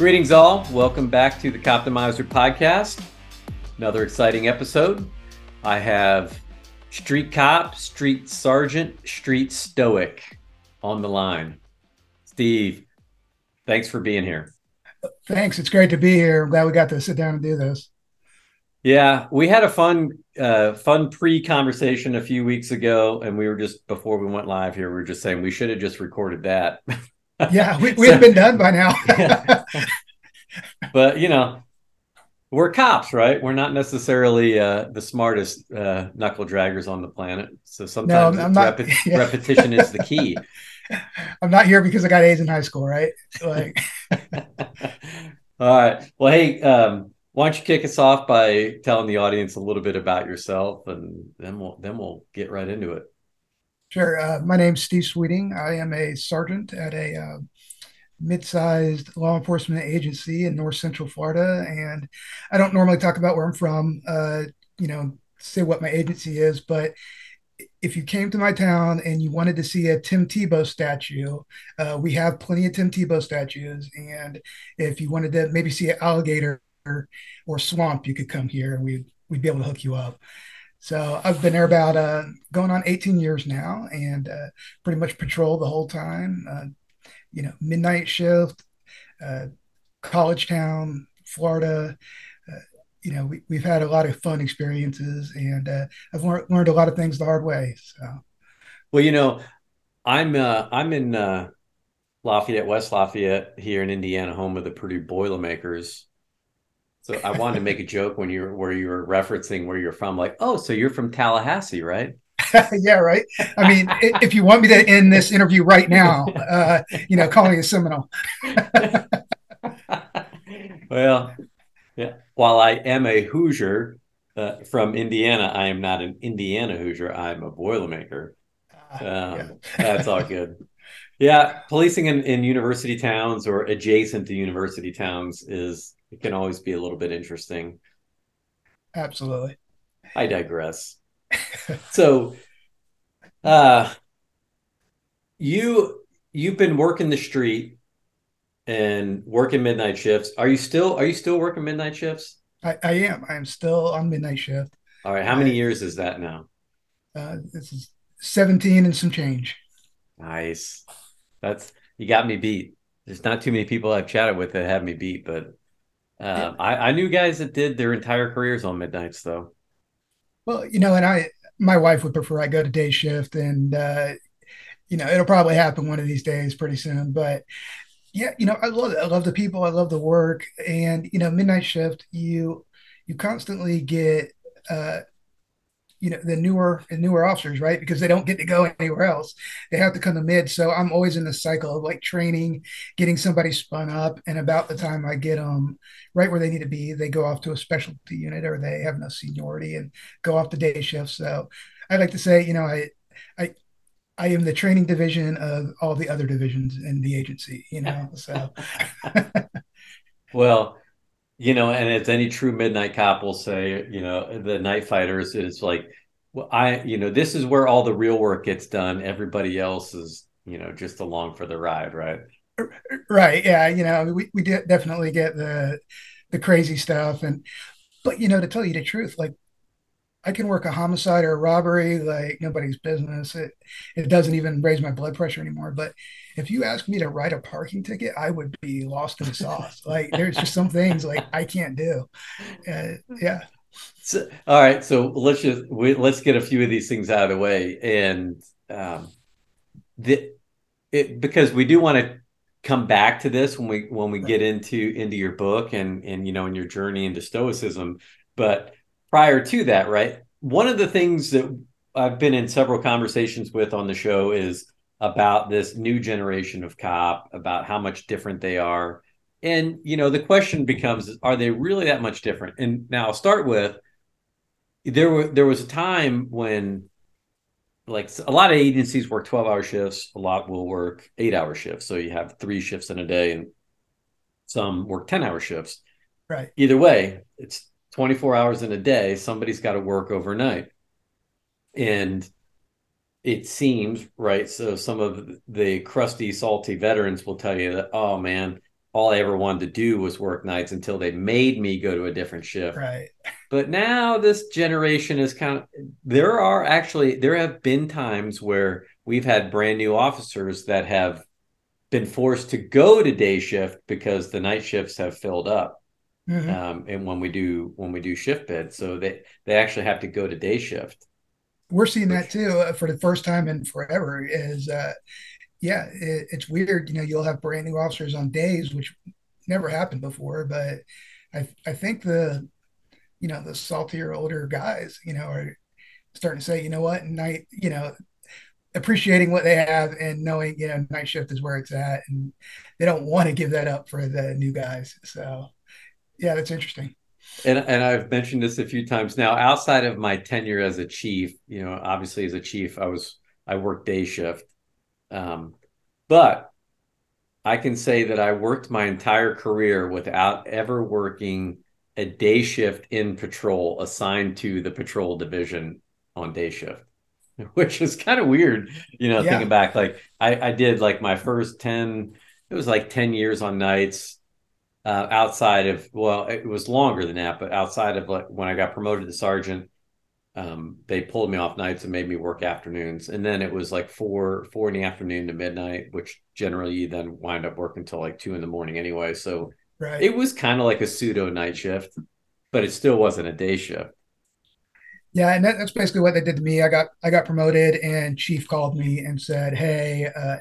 Greetings, all. Welcome back to the Coptimizer podcast. Another exciting episode. I have street cop, street sergeant, street stoic on the line. Steve, thanks for being here. Thanks. It's great to be here. I'm glad we got to sit down and do this. Yeah, we had a fun, uh, fun pre-conversation a few weeks ago, and we were just before we went live here. We were just saying we should have just recorded that. yeah, we, we've so, been done by now. but you know, we're cops, right? We're not necessarily uh, the smartest uh, knuckle draggers on the planet. So sometimes no, not, repi- yeah. repetition is the key. I'm not here because I got A's in high school, right? Like, all right. Well, hey, um, why don't you kick us off by telling the audience a little bit about yourself, and then we'll then we'll get right into it. Sure. Uh, my name's Steve Sweeting. I am a sergeant at a uh, mid-sized law enforcement agency in North Central Florida, and I don't normally talk about where I'm from. Uh, you know, say what my agency is, but if you came to my town and you wanted to see a Tim Tebow statue, uh, we have plenty of Tim Tebow statues. And if you wanted to maybe see an alligator or swamp, you could come here and we'd, we'd be able to hook you up. So I've been there about uh, going on 18 years now and uh, pretty much patrol the whole time. Uh, you know, midnight shift, uh, college town, Florida. Uh, you know, we, we've had a lot of fun experiences and uh, I've learned, learned a lot of things the hard way. So, well, you know, I'm I'm in Lafayette, West Lafayette here in Indiana, home of the Purdue Boilermakers so I wanted to make a joke when you were where you were referencing where you're from, like, oh, so you're from Tallahassee, right? yeah, right. I mean, if you want me to end this interview right now, uh, you know, call me a Seminole. well, yeah. While I am a Hoosier uh, from Indiana, I am not an Indiana Hoosier. I'm a Boilermaker. Ah, um, yeah. that's all good. Yeah, policing in, in university towns or adjacent to university towns is it can always be a little bit interesting. Absolutely. I digress. so, uh, you you've been working the street and working midnight shifts. Are you still are you still working midnight shifts? I, I am. I am still on midnight shift. All right. How many years is that now? Uh, this is 17 and some change. Nice. That's you got me beat. There's not too many people I've chatted with that have me beat, but uh, I, I knew guys that did their entire careers on midnights though. Well, you know, and I, my wife would prefer I go to day shift, and uh, you know, it'll probably happen one of these days, pretty soon. But yeah, you know, I love. I love the people. I love the work, and you know, midnight shift. You you constantly get uh, you know the newer and newer officers right? Because they don't get to go anywhere else. They have to come to mid. So i'm always in the cycle of like training getting somebody spun up and about the time i get them right where they need to be they go off to a specialty unit or they have no seniority and go off the day shift so i like to say you know i i I am the training division of all the other divisions in the agency, you know. So, well, you know, and as any true midnight cop will say, you know, the night fighters is like, well, I, you know, this is where all the real work gets done. Everybody else is, you know, just along for the ride, right? Right. Yeah. You know, we, we definitely get the, the crazy stuff. And, but, you know, to tell you the truth, like I can work a homicide or a robbery like nobody's business. It it doesn't even raise my blood pressure anymore. But if you ask me to write a parking ticket, I would be lost in the sauce. like there's just some things like I can't do. Uh, yeah. So, all right, so let's just we, let's get a few of these things out of the way, and um, the it because we do want to come back to this when we when we right. get into into your book and and you know in your journey into stoicism, but prior to that, right? One of the things that I've been in several conversations with on the show is about this new generation of cop, about how much different they are. And, you know, the question becomes are they really that much different? And now I'll start with there were there was a time when like a lot of agencies work 12 hour shifts, a lot will work eight hour shifts. So you have three shifts in a day and some work 10 hour shifts. Right. Either way, it's 24 hours in a day, somebody's got to work overnight. And it seems, right? So some of the crusty, salty veterans will tell you that, oh man, all I ever wanted to do was work nights until they made me go to a different shift. Right. But now this generation is kind of there are actually there have been times where we've had brand new officers that have been forced to go to day shift because the night shifts have filled up. Mm-hmm. Um, and when we do when we do shift bid, so they they actually have to go to day shift. We're seeing that too uh, for the first time in forever. Is uh, yeah, it, it's weird. You know, you'll have brand new officers on days, which never happened before. But I I think the you know the saltier older guys, you know, are starting to say, you know what, night, you know, appreciating what they have and knowing you know night shift is where it's at and they don't want to give that up for the new guys so yeah that's interesting and and I've mentioned this a few times now outside of my tenure as a chief you know obviously as a chief I was I worked day shift um, but I can say that I worked my entire career without ever working a day shift in patrol assigned to the patrol division on day shift which is kind of weird, you know, yeah. thinking back. Like I, I did like my first 10, it was like 10 years on nights uh, outside of, well, it was longer than that, but outside of like when I got promoted to sergeant, um, they pulled me off nights and made me work afternoons. And then it was like four, four in the afternoon to midnight, which generally you then wind up working until like two in the morning anyway. So right. it was kind of like a pseudo night shift, but it still wasn't a day shift. Yeah, and that, that's basically what they did to me. I got I got promoted, and chief called me and said, "Hey, uh,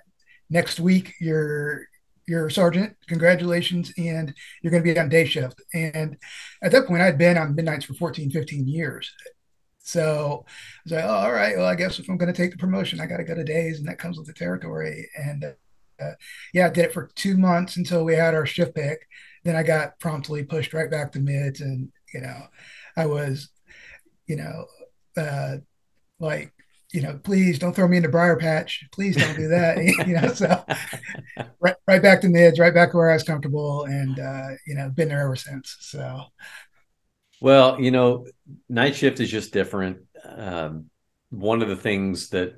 next week you're you're sergeant. Congratulations, and you're going to be on day shift." And at that point, I'd been on midnights for 14, 15 years. So I was like, "Oh, all right. Well, I guess if I'm going to take the promotion, I got to go to days, and that comes with the territory." And uh, yeah, I did it for two months until we had our shift pick. Then I got promptly pushed right back to mids, and you know, I was you know, uh, like, you know, please don't throw me into briar patch. Please don't do that. you know, so right, right back to mids, right back where I was comfortable, and uh, you know, been there ever since. So, well, you know, night shift is just different. Um, one of the things that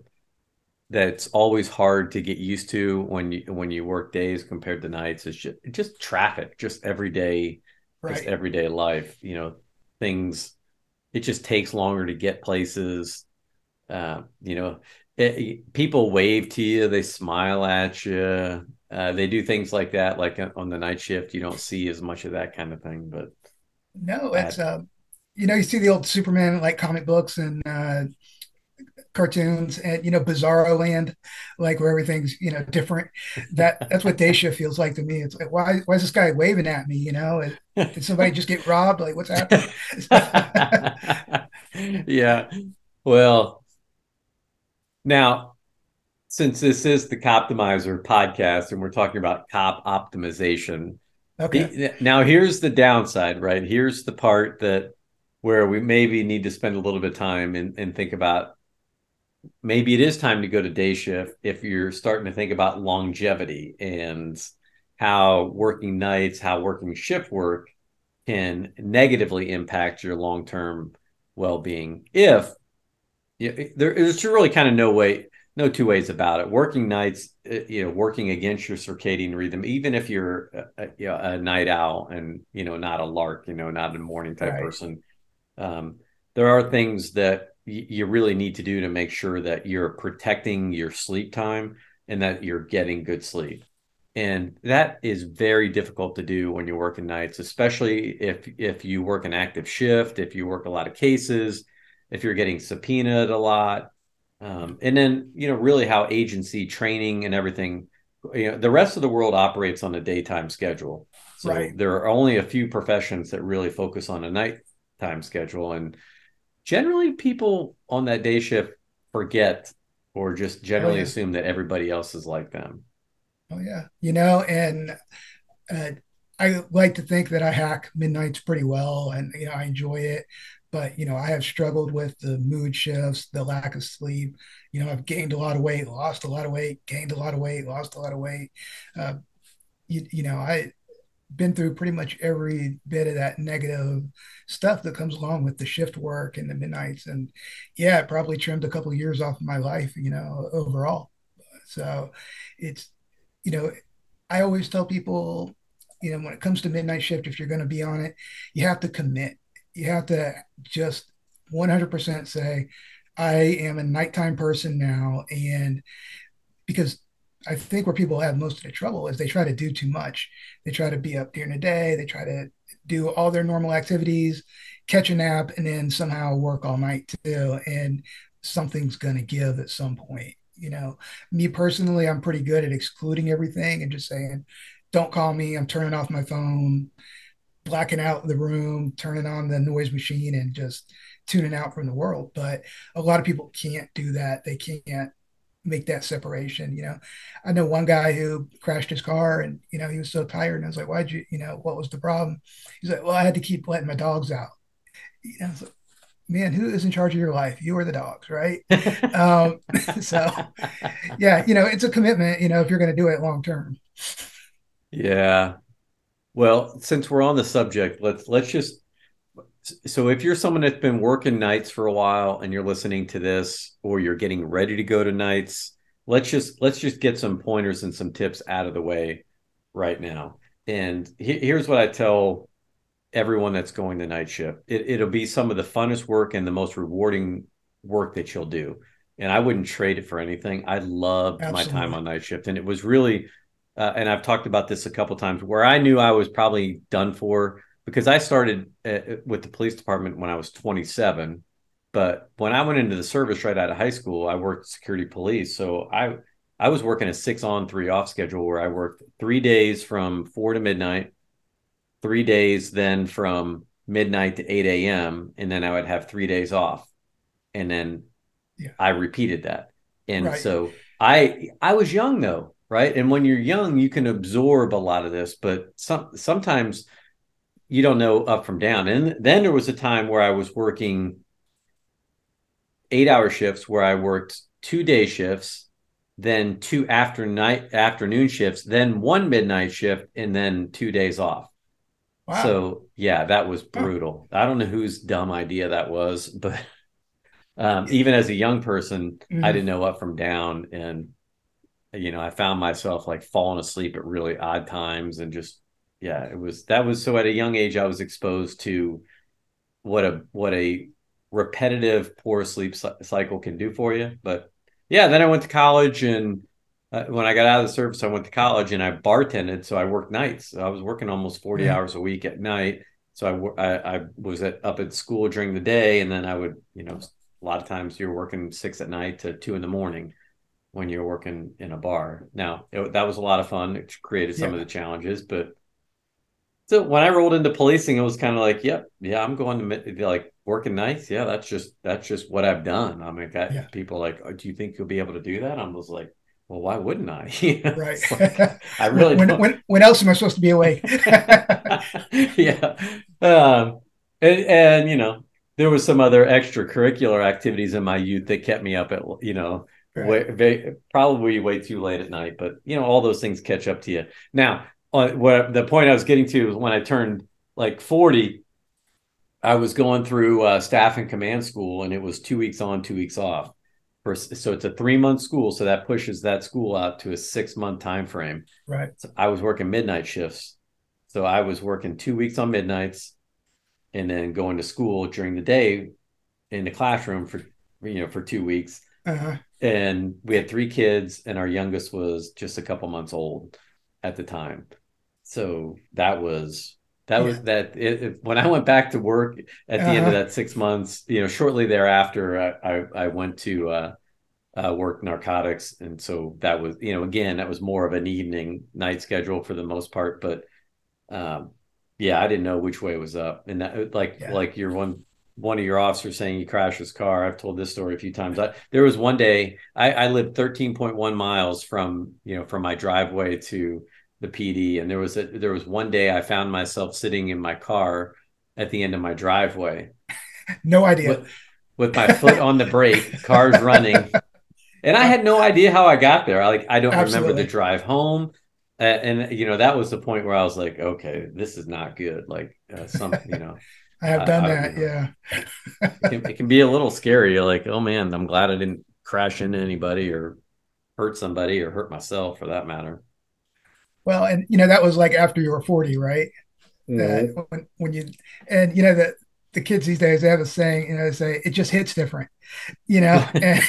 that's always hard to get used to when you when you work days compared to nights is just just traffic, just everyday, right. just everyday life. You know, things it just takes longer to get places. Uh, you know, it, people wave to you, they smile at you, uh, they do things like that. Like uh, on the night shift, you don't see as much of that kind of thing. But no, it's uh, you know, you see the old Superman like comic books and uh, cartoons and you know bizarro land like where everything's you know different. That that's what day shift feels like to me. It's like why why is this guy waving at me you know? Did somebody just get robbed? Like what's happening? Yeah. Well now since this is the coptimizer podcast and we're talking about cop optimization okay now here's the downside right here's the part that where we maybe need to spend a little bit of time and, and think about maybe it is time to go to day shift if you're starting to think about longevity and how working nights, how working shift work can negatively impact your long term well being. If you, there, there's really kind of no way, no two ways about it. Working nights, uh, you know, working against your circadian rhythm, even if you're a, a, you know, a night owl and you know not a lark, you know, not a morning type right. person. Um, there are things that you really need to do to make sure that you're protecting your sleep time and that you're getting good sleep. And that is very difficult to do when you're working nights, especially if if you work an active shift, if you work a lot of cases, if you're getting subpoenaed a lot. Um, and then, you know, really how agency training and everything, you know, the rest of the world operates on a daytime schedule. So right. there are only a few professions that really focus on a nighttime schedule. And generally people on that day shift forget or just generally oh, yeah. assume that everybody else is like them. Oh yeah, you know, and uh, I like to think that I hack midnights pretty well, and you know I enjoy it. But you know I have struggled with the mood shifts, the lack of sleep. You know I've gained a lot of weight, lost a lot of weight, gained a lot of weight, lost a lot of weight. Uh, you, you know I been through pretty much every bit of that negative stuff that comes along with the shift work and the midnights and yeah it probably trimmed a couple of years off of my life you know overall so it's you know i always tell people you know, when it comes to midnight shift, if you're going to be on it, you have to commit. You have to just 100% say, I am a nighttime person now. And because I think where people have most of the trouble is they try to do too much. They try to be up during the day, they try to do all their normal activities, catch a nap, and then somehow work all night too. And something's going to give at some point. You know, me personally, I'm pretty good at excluding everything and just saying, don't call me. I'm turning off my phone, blacking out the room, turning on the noise machine, and just tuning out from the world. But a lot of people can't do that. They can't make that separation. You know, I know one guy who crashed his car and, you know, he was so tired. And I was like, why'd you, you know, what was the problem? He's like, well, I had to keep letting my dogs out. You know, like, man, who is in charge of your life? You or the dogs, right? um, so, yeah, you know, it's a commitment, you know, if you're going to do it long term. Yeah. Well, since we're on the subject, let's let's just so if you're someone that's been working nights for a while and you're listening to this or you're getting ready to go to nights, let's just let's just get some pointers and some tips out of the way right now. And he, here's what I tell everyone that's going to night shift. It, it'll be some of the funnest work and the most rewarding work that you'll do. And I wouldn't trade it for anything. I loved Absolutely. my time on night shift, and it was really. Uh, and I've talked about this a couple times where I knew I was probably done for because I started at, uh, with the police department when I was 27. But when I went into the service right out of high school, I worked security police. So I I was working a six on three off schedule where I worked three days from four to midnight, three days then from midnight to 8 a.m. And then I would have three days off. And then yeah. I repeated that. And right. so I I was young though, right? And when you're young, you can absorb a lot of this, but some sometimes you don't know up from down. And then there was a time where I was working eight hour shifts where I worked two day shifts, then two after night afternoon shifts, then one midnight shift, and then two days off. Wow. So yeah, that was brutal. I don't know whose dumb idea that was, but um, even as a young person, mm-hmm. I didn't know up from down, and you know, I found myself like falling asleep at really odd times and just yeah, it was that was so at a young age I was exposed to what a what a repetitive poor sleep cycle can do for you. But yeah, then I went to college and uh, when I got out of the service, I went to college and I bartended. So I worked nights. So I was working almost 40 mm-hmm. hours a week at night. So I, I, I was at, up at school during the day. And then I would, you know, a lot of times you're working six at night to two in the morning when you're working in a bar. Now, it, that was a lot of fun. It created some yeah. of the challenges, but so when I rolled into policing, it was kind of like, yep, yeah, I'm going to like working nights. Yeah, that's just that's just what I've done. I mean, got yeah. people like, oh, do you think you'll be able to do that? I was like, well, why wouldn't I? right. Like, I really when, when, when else am I supposed to be awake? yeah. Um, and, and, you know, there was some other extracurricular activities in my youth that kept me up at, you know, right. way, probably way too late at night, but you know, all those things catch up to you. Now, uh, what the point I was getting to was when I turned like 40, I was going through uh, staff and command school, and it was two weeks on, two weeks off. For, so it's a three month school, so that pushes that school out to a six month time frame. Right. So I was working midnight shifts, so I was working two weeks on midnights, and then going to school during the day in the classroom for you know for two weeks. Uh-huh. And we had three kids, and our youngest was just a couple months old at the time so that was that yeah. was that it, it, when I went back to work at the uh-huh. end of uh-huh. that six months, you know, shortly thereafter, I, I, I went to uh, uh, work narcotics. And so that was, you know, again, that was more of an evening night schedule for the most part. But um, yeah, I didn't know which way was up. And that, like, yeah. like your one, one of your officers saying you crashed his car. I've told this story a few times. I, there was one day I, I lived 13.1 miles from, you know, from my driveway to the PD. And there was a, there was one day I found myself sitting in my car at the end of my driveway. no idea. With, with my foot on the brake, cars running. And I had no idea how I got there. I like I don't Absolutely. remember the drive home. Uh, and you know that was the point where I was like, okay, this is not good. Like uh, some, you know, I have done I, that. I, yeah, it, can, it can be a little scary. You're like, oh man, I'm glad I didn't crash into anybody or hurt somebody or hurt myself for that matter. Well, and you know that was like after you were 40, right? Mhm. That when, when you and you know that the kids these days they have a saying, you know, they say it just hits different, you know. And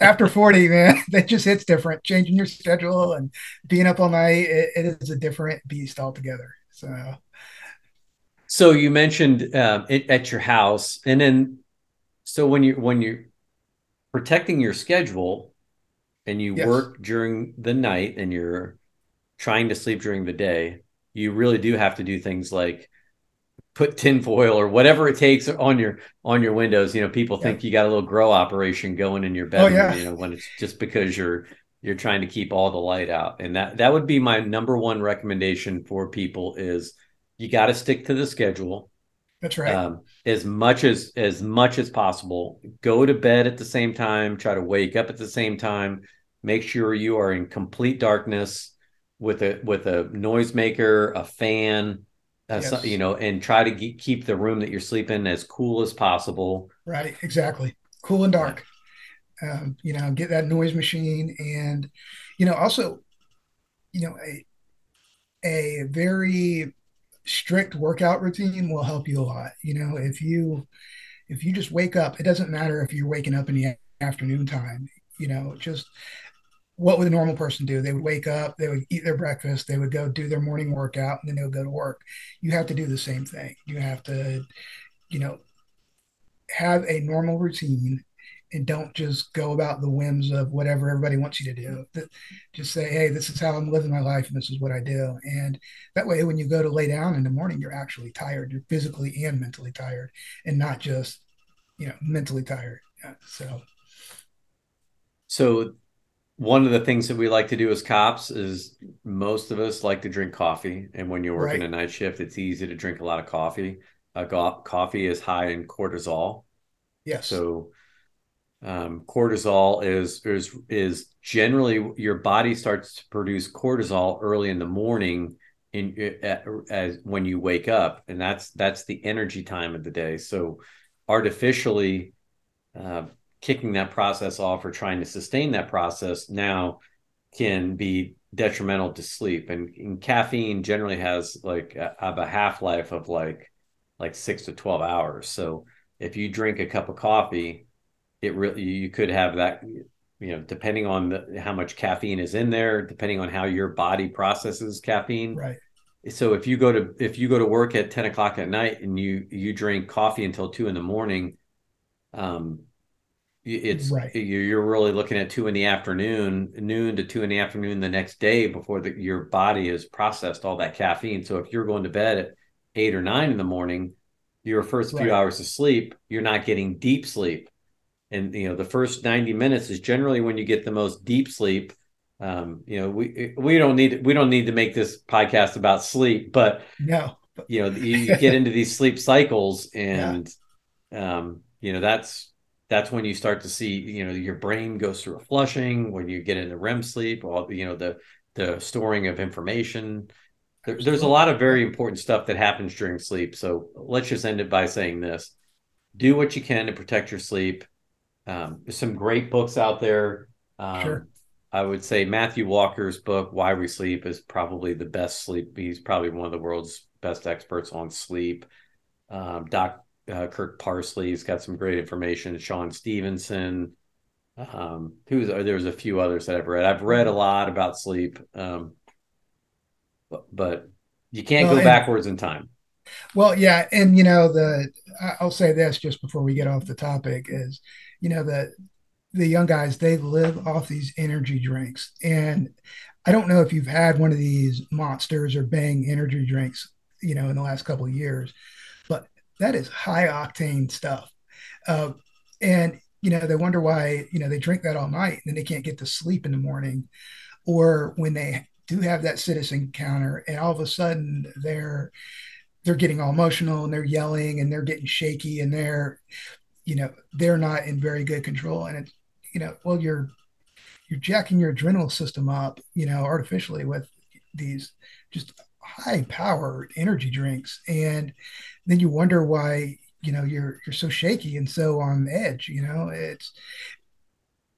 after 40, man, that just hits different. Changing your schedule and being up all night, it, it is a different beast altogether. So So you mentioned uh, it, at your house, and then so when you when you're protecting your schedule and you yes, work during the night and you're trying to sleep during the day, you really do have to do things like put tinfoil or whatever it takes on your on your windows. You know, people yeah. think you got a little grow operation going in your bedroom. Oh yeah, you know, when it's just because you're you're trying to keep all the light out. And that that would be my number one recommendation for people is you got to stick to the schedule that's right. um, as much as as much as possible. Go to bed at the same time. Try to wake up at the same time. Make sure you are in complete darkness with a with a noisemaker, a fan, uh, so, you know, and try to ge- keep the room that you're sleeping as cool as possible. right, exactly. Cool and Yeah. dark. Um, you know, get that noise machine and you know also you know a a very strict workout routine will help you a lot. You know, if you if you just wake up, it doesn't matter if you're waking up in the afternoon time. You know, just what would a normal person do? They would wake up, they would eat their breakfast, they would go do their morning workout, and then they would go to work. You have to do the same thing. You have to, you know, have a normal routine and don't just go about the whims of whatever everybody wants you to do. Just say, hey, this is how I'm living my life and this is what I do. And that way, when you go to lay down in the morning, you're actually tired. You're physically and mentally tired and not just, you know, mentally tired. Yeah, So, So one of the things that we like to do as cops is most of us like to drink coffee, and when you're working right. a night shift, it's easy to drink a lot of coffee. Uh, coffee is high in cortisol, Yes. so um, cortisol is is is generally your body starts to produce cortisol early in the morning in as when you wake up, and that's that's the energy time of the day. So artificially uh, kicking that process off or trying to sustain that process now can be detrimental to sleep. And, and caffeine generally has like a, a half life of like like six to twelve hours. So if you drink a cup of coffee, it really you could have that. You know, depending on the, how much caffeine is in there, depending on how your body processes caffeine. Right. So if you go to if you go to work at ten o'clock at night and you you drink coffee until two in the morning, um, it's Right. you're really looking at two in the afternoon, noon to two in the afternoon the next day before the, your body has processed all that caffeine. So if you're going to bed at eight or nine in the morning, your first few Right. hours of sleep, you're not getting deep sleep. And you know, the first 90 minutes is generally when you get the most deep sleep. Um, you know, we we don't need we don't need to make this podcast about sleep, but No. you know, you, you get into these sleep cycles yeah. and um, you know that's that's when you start to see you know your brain goes through a flushing when you get into REM sleep all you know the the storing of information there, there's a lot of very important stuff that happens during sleep so let's just end it by saying this do what you can to protect your sleep um, there's some great books out there um, Sure. I would say Matthew Walker's book Why We Sleep is probably the best sleep he's probably one of the world's best experts on sleep um, Doc uh, Kirk Parsley's got some great information. Shawn Stevenson, um, who's there's a few others that I've read. I've read a lot about sleep, um, but, but you can't Well, go and backwards in time. well, yeah, and you know the I'll say this just before we get off the topic is, you know the the young guys they live off these energy drinks, and I don't know if you've had one of these monsters or Bang energy drinks, you know, in the last couple of years, but that is high octane stuff. Uh, and you know they wonder why you know they drink that all night and then they can't get to sleep in the morning or when they do have that citizen encounter and all of a sudden they're they're getting all emotional and they're yelling and they're getting shaky and they're you know they're not in very good control and it's you know well you're you're jacking your adrenal system up you know artificially with these just high powered energy drinks and then you wonder why you know you're you're so shaky and so on edge you know it's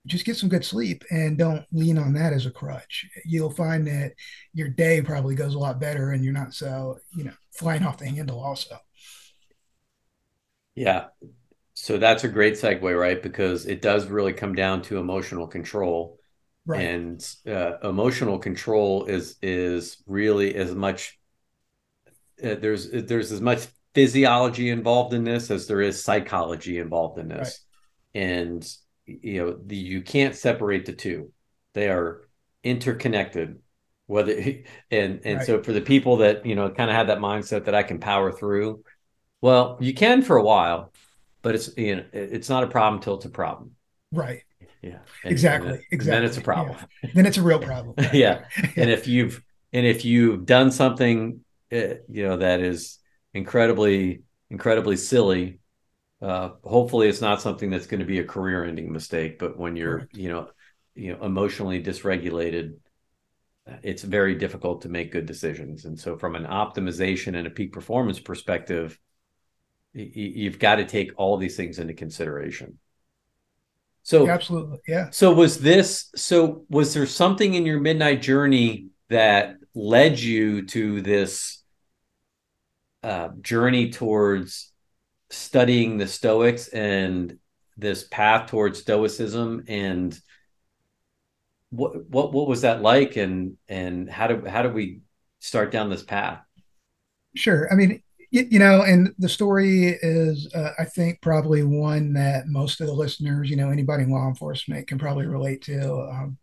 just get some good sleep and don't lean on that as a crutch. You'll find that your day probably goes a lot better and you're not so, you know, flying off the handle also. Yeah. So that's a great segue, right? Because it does really come down to emotional control. Right. And uh, emotional control is is really as much uh, there's there's as much physiology involved in this as there is psychology involved in this. Right. And you know the, you can't separate the two they are interconnected whether and and right. so for the people that you know kind of have that mindset that i can power through well you can for a while but it's you know it's not a problem till it's a problem. Right. Yeah. And, exactly. and then, exactly then it's a problem. Yeah. then it's a real problem. Yeah. yeah. And if you've and if you've done something uh, you know that is incredibly incredibly silly uh, hopefully it's not something that's going to be a career ending mistake but when you're you know you know emotionally dysregulated it's very difficult to make good decisions. And so from an optimization and a peak performance perspective you've got to take all these things into consideration so absolutely yeah so was this so was there something in your midnight journey that led you to this uh, journey towards studying the Stoics and this path towards Stoicism and what what what was that like and and how do how do we start down this path? Sure. I mean, you, you know, and the story is, uh, I think, probably one that most of the listeners, you know, anybody in law enforcement can probably relate to. Um,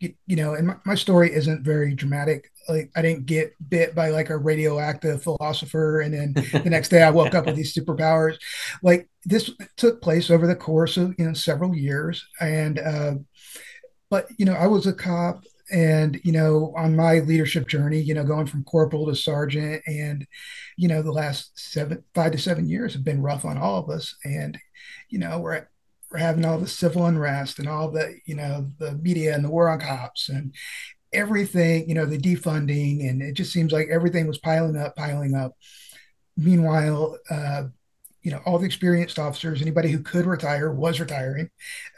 you, you know, and my, my, story isn't very dramatic. Like I didn't get bit by like a radioactive philosopher, and then the next day I woke up with these superpowers. Like this took place over the course of you know several years, and uh, but you know I was a cop, and you know on my leadership journey, you know going from corporal to sergeant, and you know the last seven five to seven years have been rough on all of us, and you know we're we're having all the civil unrest and all the you know the media and the war on cops and everything you know the defunding. And it just seems like everything was piling up piling up. Meanwhile uh, you know all the experienced officers anybody who could retire was retiring.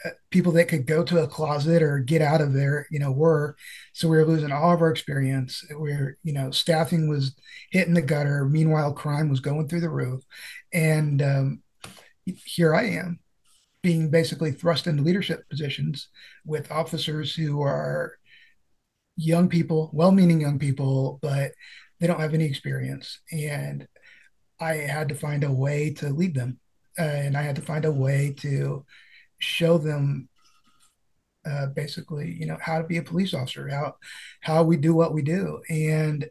Uh, people that could go to a closet or get out of there you know were. So we were losing all of our experience. We are you know staffing was hitting the gutter. Meanwhile crime was going through the roof. And um, here i am being basically thrust into leadership positions with officers who are young people, well-meaning young people, but they don't have any experience. And I had to find a way to lead them, uh, and I had to find a way to show them uh, basically, you know, how to be a police officer, how how we do what we do. And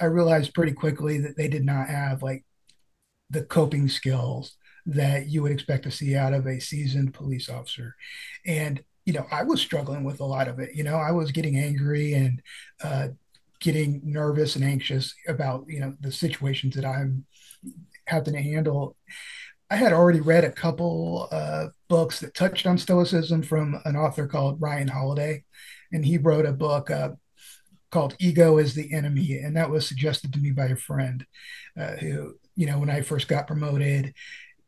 I realized pretty quickly that they did not have like the coping skills that you would expect to see out of a seasoned police officer. And, you know, I was struggling with a lot of it. You know, I was getting angry and uh, getting nervous and anxious about, you know, the situations that I'm having to handle. I had already read a couple uh, books that touched on Stoicism from an author called Ryan Holiday. And he wrote a book uh, called Ego is the Enemy. And that was suggested to me by a friend uh, who, you know, when I first got promoted,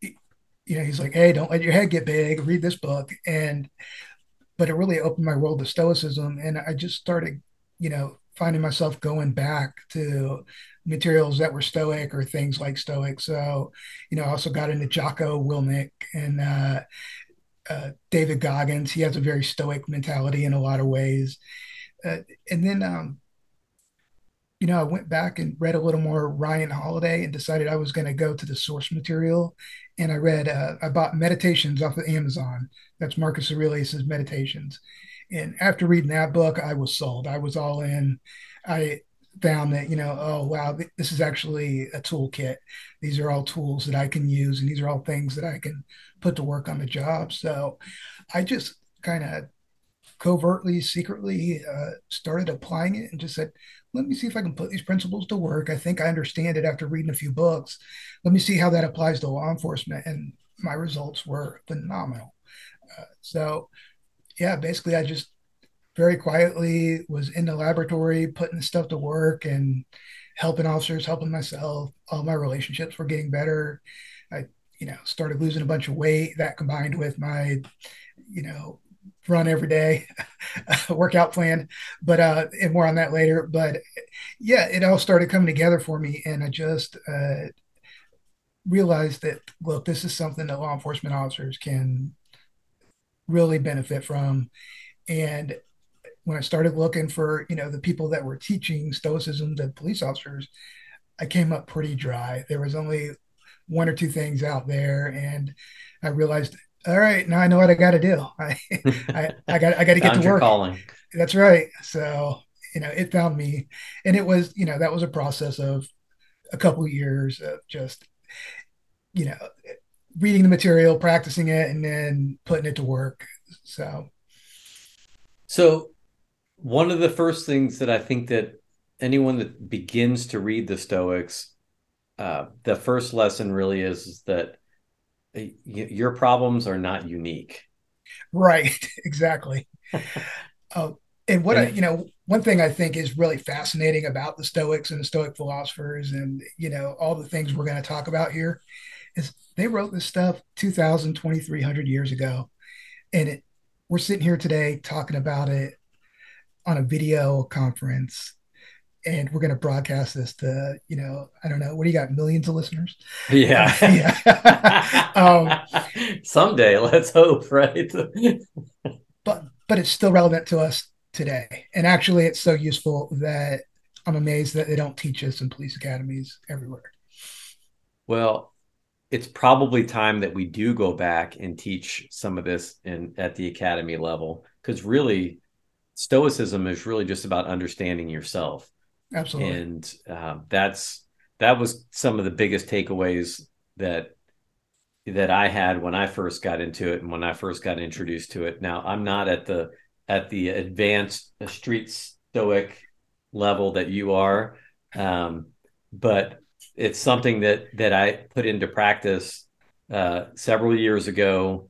you know, he's like, hey, don't let your head get big. Read this book. And, but it really opened my world to Stoicism. And I just started, you know, finding myself going back to materials that were Stoic or things like Stoic. So, you know, I also got into Jocko Willink and uh, uh, David Goggins. He has a very Stoic mentality in a lot of ways. Uh, and then, um, you know, I went back and read a little more Ryan Holiday and decided I was going to go to the source material and I read, uh, I bought Meditations off of Amazon. That's Marcus Aurelius's Meditations. And after reading that book, I was sold. I was all in. I found that, you know, oh, wow, this is actually a toolkit. These are all tools that I can use, and these are all things that I can put to work on the job. So I just kind of covertly, secretly uh, started applying it and just said, let me see if I can put these principles to work. I think I understand it after reading a few books. Let me see how that applies to law enforcement. And my results were phenomenal. Uh, so, yeah, basically, I just very quietly was in the laboratory putting stuff to work and helping officers, helping myself. All my relationships were getting better. I, you know, started losing a bunch of weight. That combined with my, you know, run every day, workout plan, but uh, and more on that later. But yeah, it all started coming together for me, and I just uh, realized that look, this is something that law enforcement officers can really benefit from, and when I started looking for you know the people that were teaching stoicism to police officers, I came up pretty dry. There was only one or two things out there, and I realized all right, now I know what I got to do. I, I, I got, I got to get to work. Calling. That's right. So, you know, it found me and it was, you know, that was a process of a couple years of just, you know, reading the material, practicing it, and then putting it to work. So, so one of the first things that I think that anyone that begins to read the Stoics, uh, the first lesson really is, is that your problems are not unique. Right, exactly. uh, and what I, you know, one thing I think is really fascinating about the Stoics and the Stoic philosophers, and you know, all the things we're going to talk about here, is they wrote this stuff 2,000, 2,300 years ago, and it, we're sitting here today talking about it on a video conference. And we're going to broadcast this to you know i don't know what do you got millions of listeners? Yeah. Yeah. Um, someday let's hope right? But but it's still relevant to us today. And actually it's so useful that i'm amazed that they don't teach us in police academies everywhere. Well it's probably time that we do go back and teach some of this in at the academy level because really stoicism is really just about understanding yourself Absolutely. And uh, that's that was some of the biggest takeaways that that I had when I first got into it and when I first got introduced to it. Now I'm not at the at the advanced street stoic level that you are, um, but it's something that that I put into practice uh, several years ago,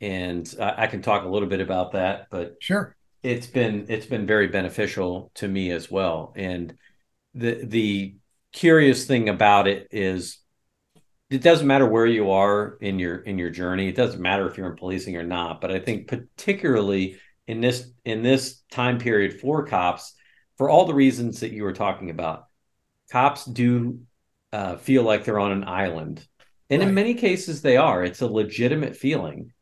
and I, I, can talk a little bit about that. But sure, it's been it's been very beneficial to me as well and the the curious thing about it is it doesn't matter where you are in your in your journey it doesn't matter if you're in policing or not but i think particularly in this in this time period for cops for all the reasons that you were talking about cops do uh, feel like they're on an island. And right. in many cases they are. It's a legitimate feeling.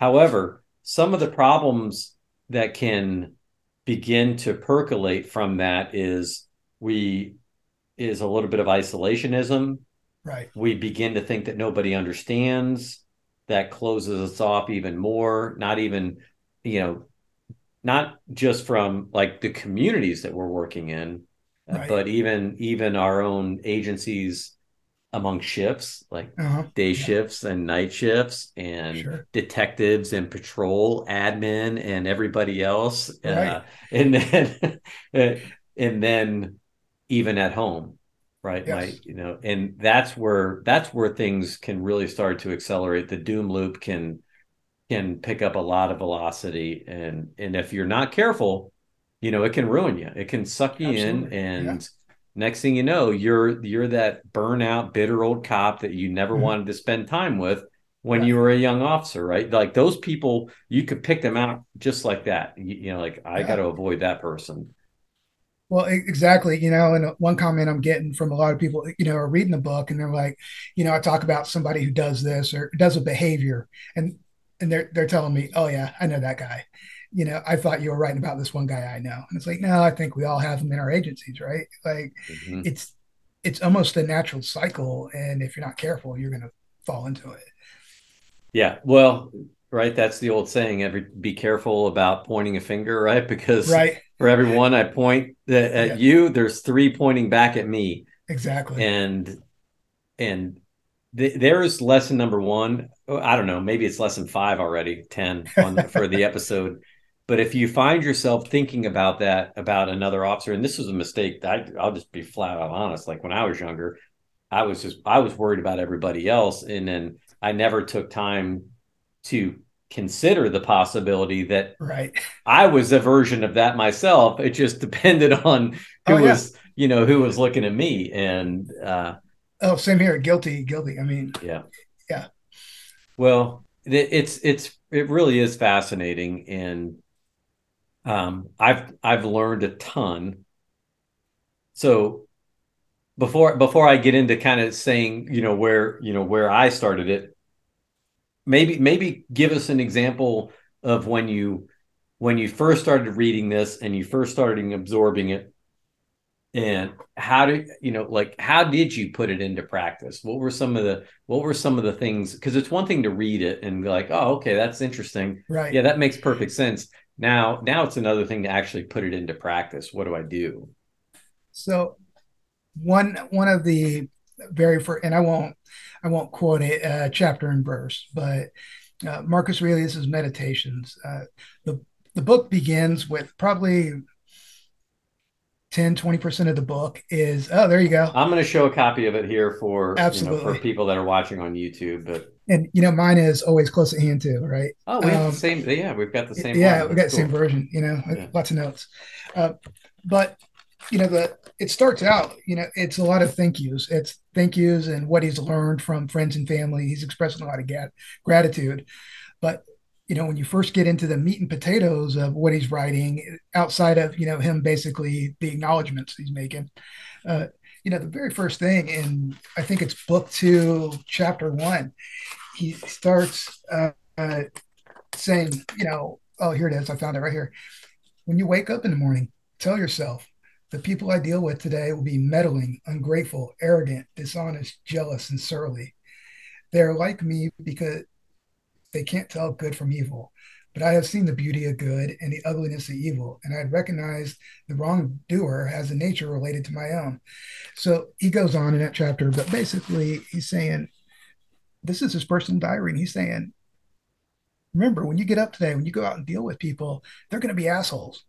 However some of the problems that can begin to percolate from that is we is a little bit of isolationism. Right. We begin to think that nobody understands. That closes us off even more. Not even you know not just from like the communities that we're working in right. but even even our own agencies among shifts, like uh-huh. day shifts and night shifts, and sure. detectives and patrol admin and everybody else, uh, right. uh, and then and then even at home, right? Yes. Right, you know, and that's where that's where things can really start to accelerate. The doom loop can can pick up a lot of velocity, and and if you're not careful, you know, it can ruin you. It can suck you Absolutely. in and. Yeah next thing you know you're you're that burnout bitter old cop that you never mm-hmm. wanted to spend time with when right. you were a young officer right like those people you could pick them out just like that you, you know like i yeah. got to avoid that person well exactly you know and one comment i'm getting from a lot of people you know are reading the book and they're like you know i talk about somebody who does this or does a behavior and and they're they're telling me oh yeah i know that guy you know, I thought you were writing about this one guy I know. And it's like, no, I think we all have them in our agencies, right? Like mm-hmm. it's it's almost a natural cycle. And if you're not careful, you're gonna fall into it. Yeah. Well, right. That's the old saying, every be careful about pointing a finger, right? Because right. for everyone I point at yeah. you, there's three pointing back at me. Exactly. And and there's lesson number one. I don't know, maybe it's lesson five already, 10 on, for the episode. But if you find yourself thinking about that about another officer, and this was a mistake, I, I'll just be flat out honest. Like when I was younger, I was just I was worried about everybody else, and then I never took time to consider the possibility that right I was a version of that myself. It just depended on who oh, yeah. was you know who was looking at me, and uh, oh, same here. Guilty, guilty. I mean, yeah, yeah. Well, it's it's it really is fascinating and um, I've I've learned a ton. So before before I get into kind of saying you know where you know where I started it, maybe maybe give us an example of when you when you first started reading this and you first started absorbing it. And how did you know like how did you put it into practice? What were some of the what were some of the things? Because it's one thing to read it and be like oh okay that's interesting. Right. Yeah that makes perfect sense now now it's another thing to actually put it into practice. What do i do? So one one of the very first and i won't i won't quote a, a chapter and verse but uh, marcus aurelius's meditations uh, the the book begins with probably 10 20% of the book is oh there you go. I'm going to show a copy of it here for absolutely you know, for people that are watching on youtube but and you know mine is always close at hand too right? Oh we um, have the um, same yeah we've got the same yeah we got the same version you know yeah. lots of notes. Uh, but you know the it starts out you know it's a lot of thank yous. It's thank yous and what he's learned from friends and family. He's expressing a lot of grat- gratitude. But you know, when you first get into the meat and potatoes of what he's writing, outside of you know him basically the acknowledgments he's making, uh, you know, the very first thing in I think it's book two, chapter one, he starts uh, uh, saying, you know, oh here it is, I found it right here. When you wake up in the morning, tell yourself the people I deal with today will be meddling, ungrateful, arrogant, dishonest, jealous, and surly. They're like me because they can't tell good from evil. But I have seen the beauty of good and the ugliness of evil, and I had recognized the wrongdoer has a nature related to my own. So he goes on in that chapter, but basically he's saying, this is his personal diary, and he's saying, remember when you get up today, when you go out and deal with people, they're going to be assholes.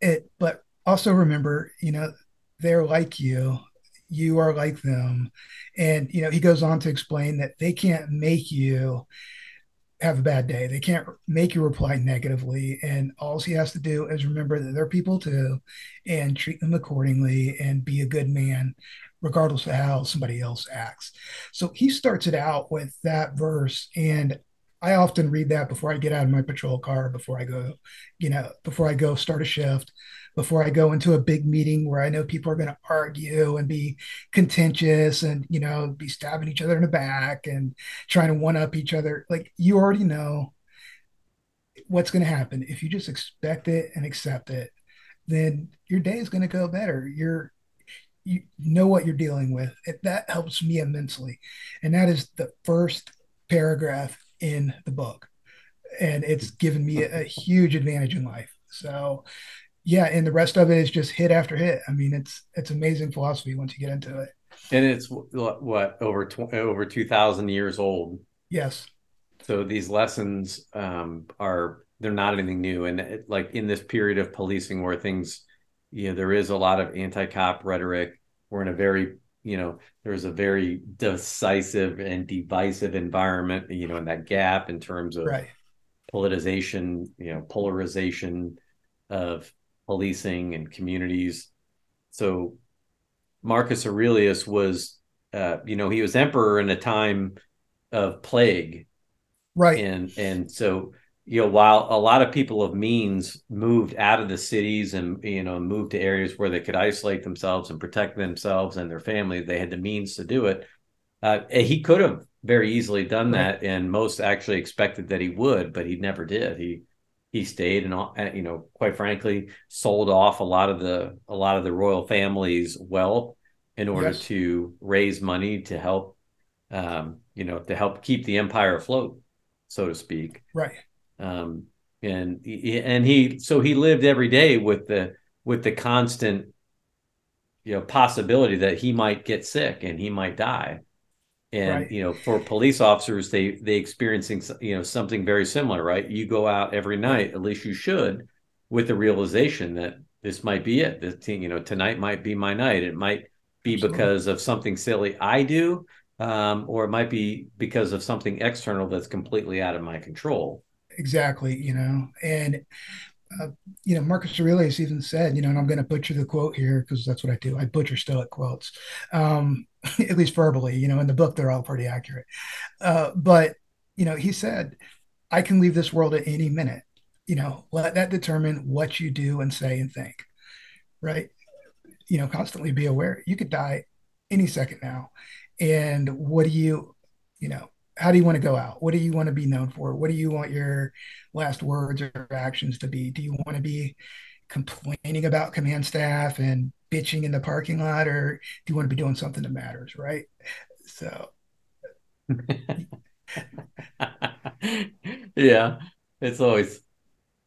It, but also remember, you know, they're like you, you are like them, and you know he goes on to explain that they can't make you have a bad day. They can't make you reply negatively. And all he has to do is remember that they're people too and treat them accordingly and be a good man, regardless of how somebody else acts. So he starts it out with that verse. And I often read that before I get out of my patrol car, before I go, you know, before I go start a shift before I go into a big meeting where I know people are going to argue and be contentious and, you know, be stabbing each other in the back and trying to one up each other. Like you already know what's going to happen. If you just expect it and accept it, then your day is going to go better. You're, you know what you're dealing with. It, that helps me immensely. And that is the first paragraph in the book. And it's given me a, a huge advantage in life. So yeah, and the rest of it is just hit after hit. I mean, it's it's amazing philosophy once you get into it. And it's what over tw- over two thousand years old. Yes. So these lessons um, are they're not anything new, and it, like in this period of policing where things, you know, there is a lot of anti-cop rhetoric. We're in a very you know there's a very decisive and divisive environment you know in that gap in terms of right. politicization you know polarization of policing and communities. So Marcus Aurelius was, uh, you know, he was emperor in a time of plague, right? And and so you know, while a lot of people of means moved out of the cities and you know moved to areas where they could isolate themselves and protect themselves and their family, they had the means to do it. Uh, he could have very easily done right. that, and most actually expected that he would, but he never did. He he stayed and uh, you know quite frankly sold off a lot of the a lot of the royal family's wealth in order yes. to raise money to help um, you know to help keep the empire afloat so to speak. Right. Um, and and he so he lived every day with the with the constant you know possibility that he might get sick and he might die and right. you know for police officers they they experiencing you know something very similar right you go out every night at least you should with the realization that this might be it this you know tonight might be my night it might be Absolutely. because of something silly i do um, or it might be because of something external that's completely out of my control exactly you know and uh, you know, Marcus Aurelius even said, you know, and I'm going to butcher the quote here because that's what I do. I butcher Stoic quotes, um, at least verbally. You know, in the book they're all pretty accurate. Uh, but you know, he said, I can leave this world at any minute. You know, let that determine what you do and say and think. Right. You know, constantly be aware. You could die any second now. And what do you, you know, how do you want to go out? What do you want to be known for? What do you want your last words or actions to be? Do you want to be complaining about command staff and bitching in the parking lot, or do you want to be doing something that matters? Right. So. yeah, it's always,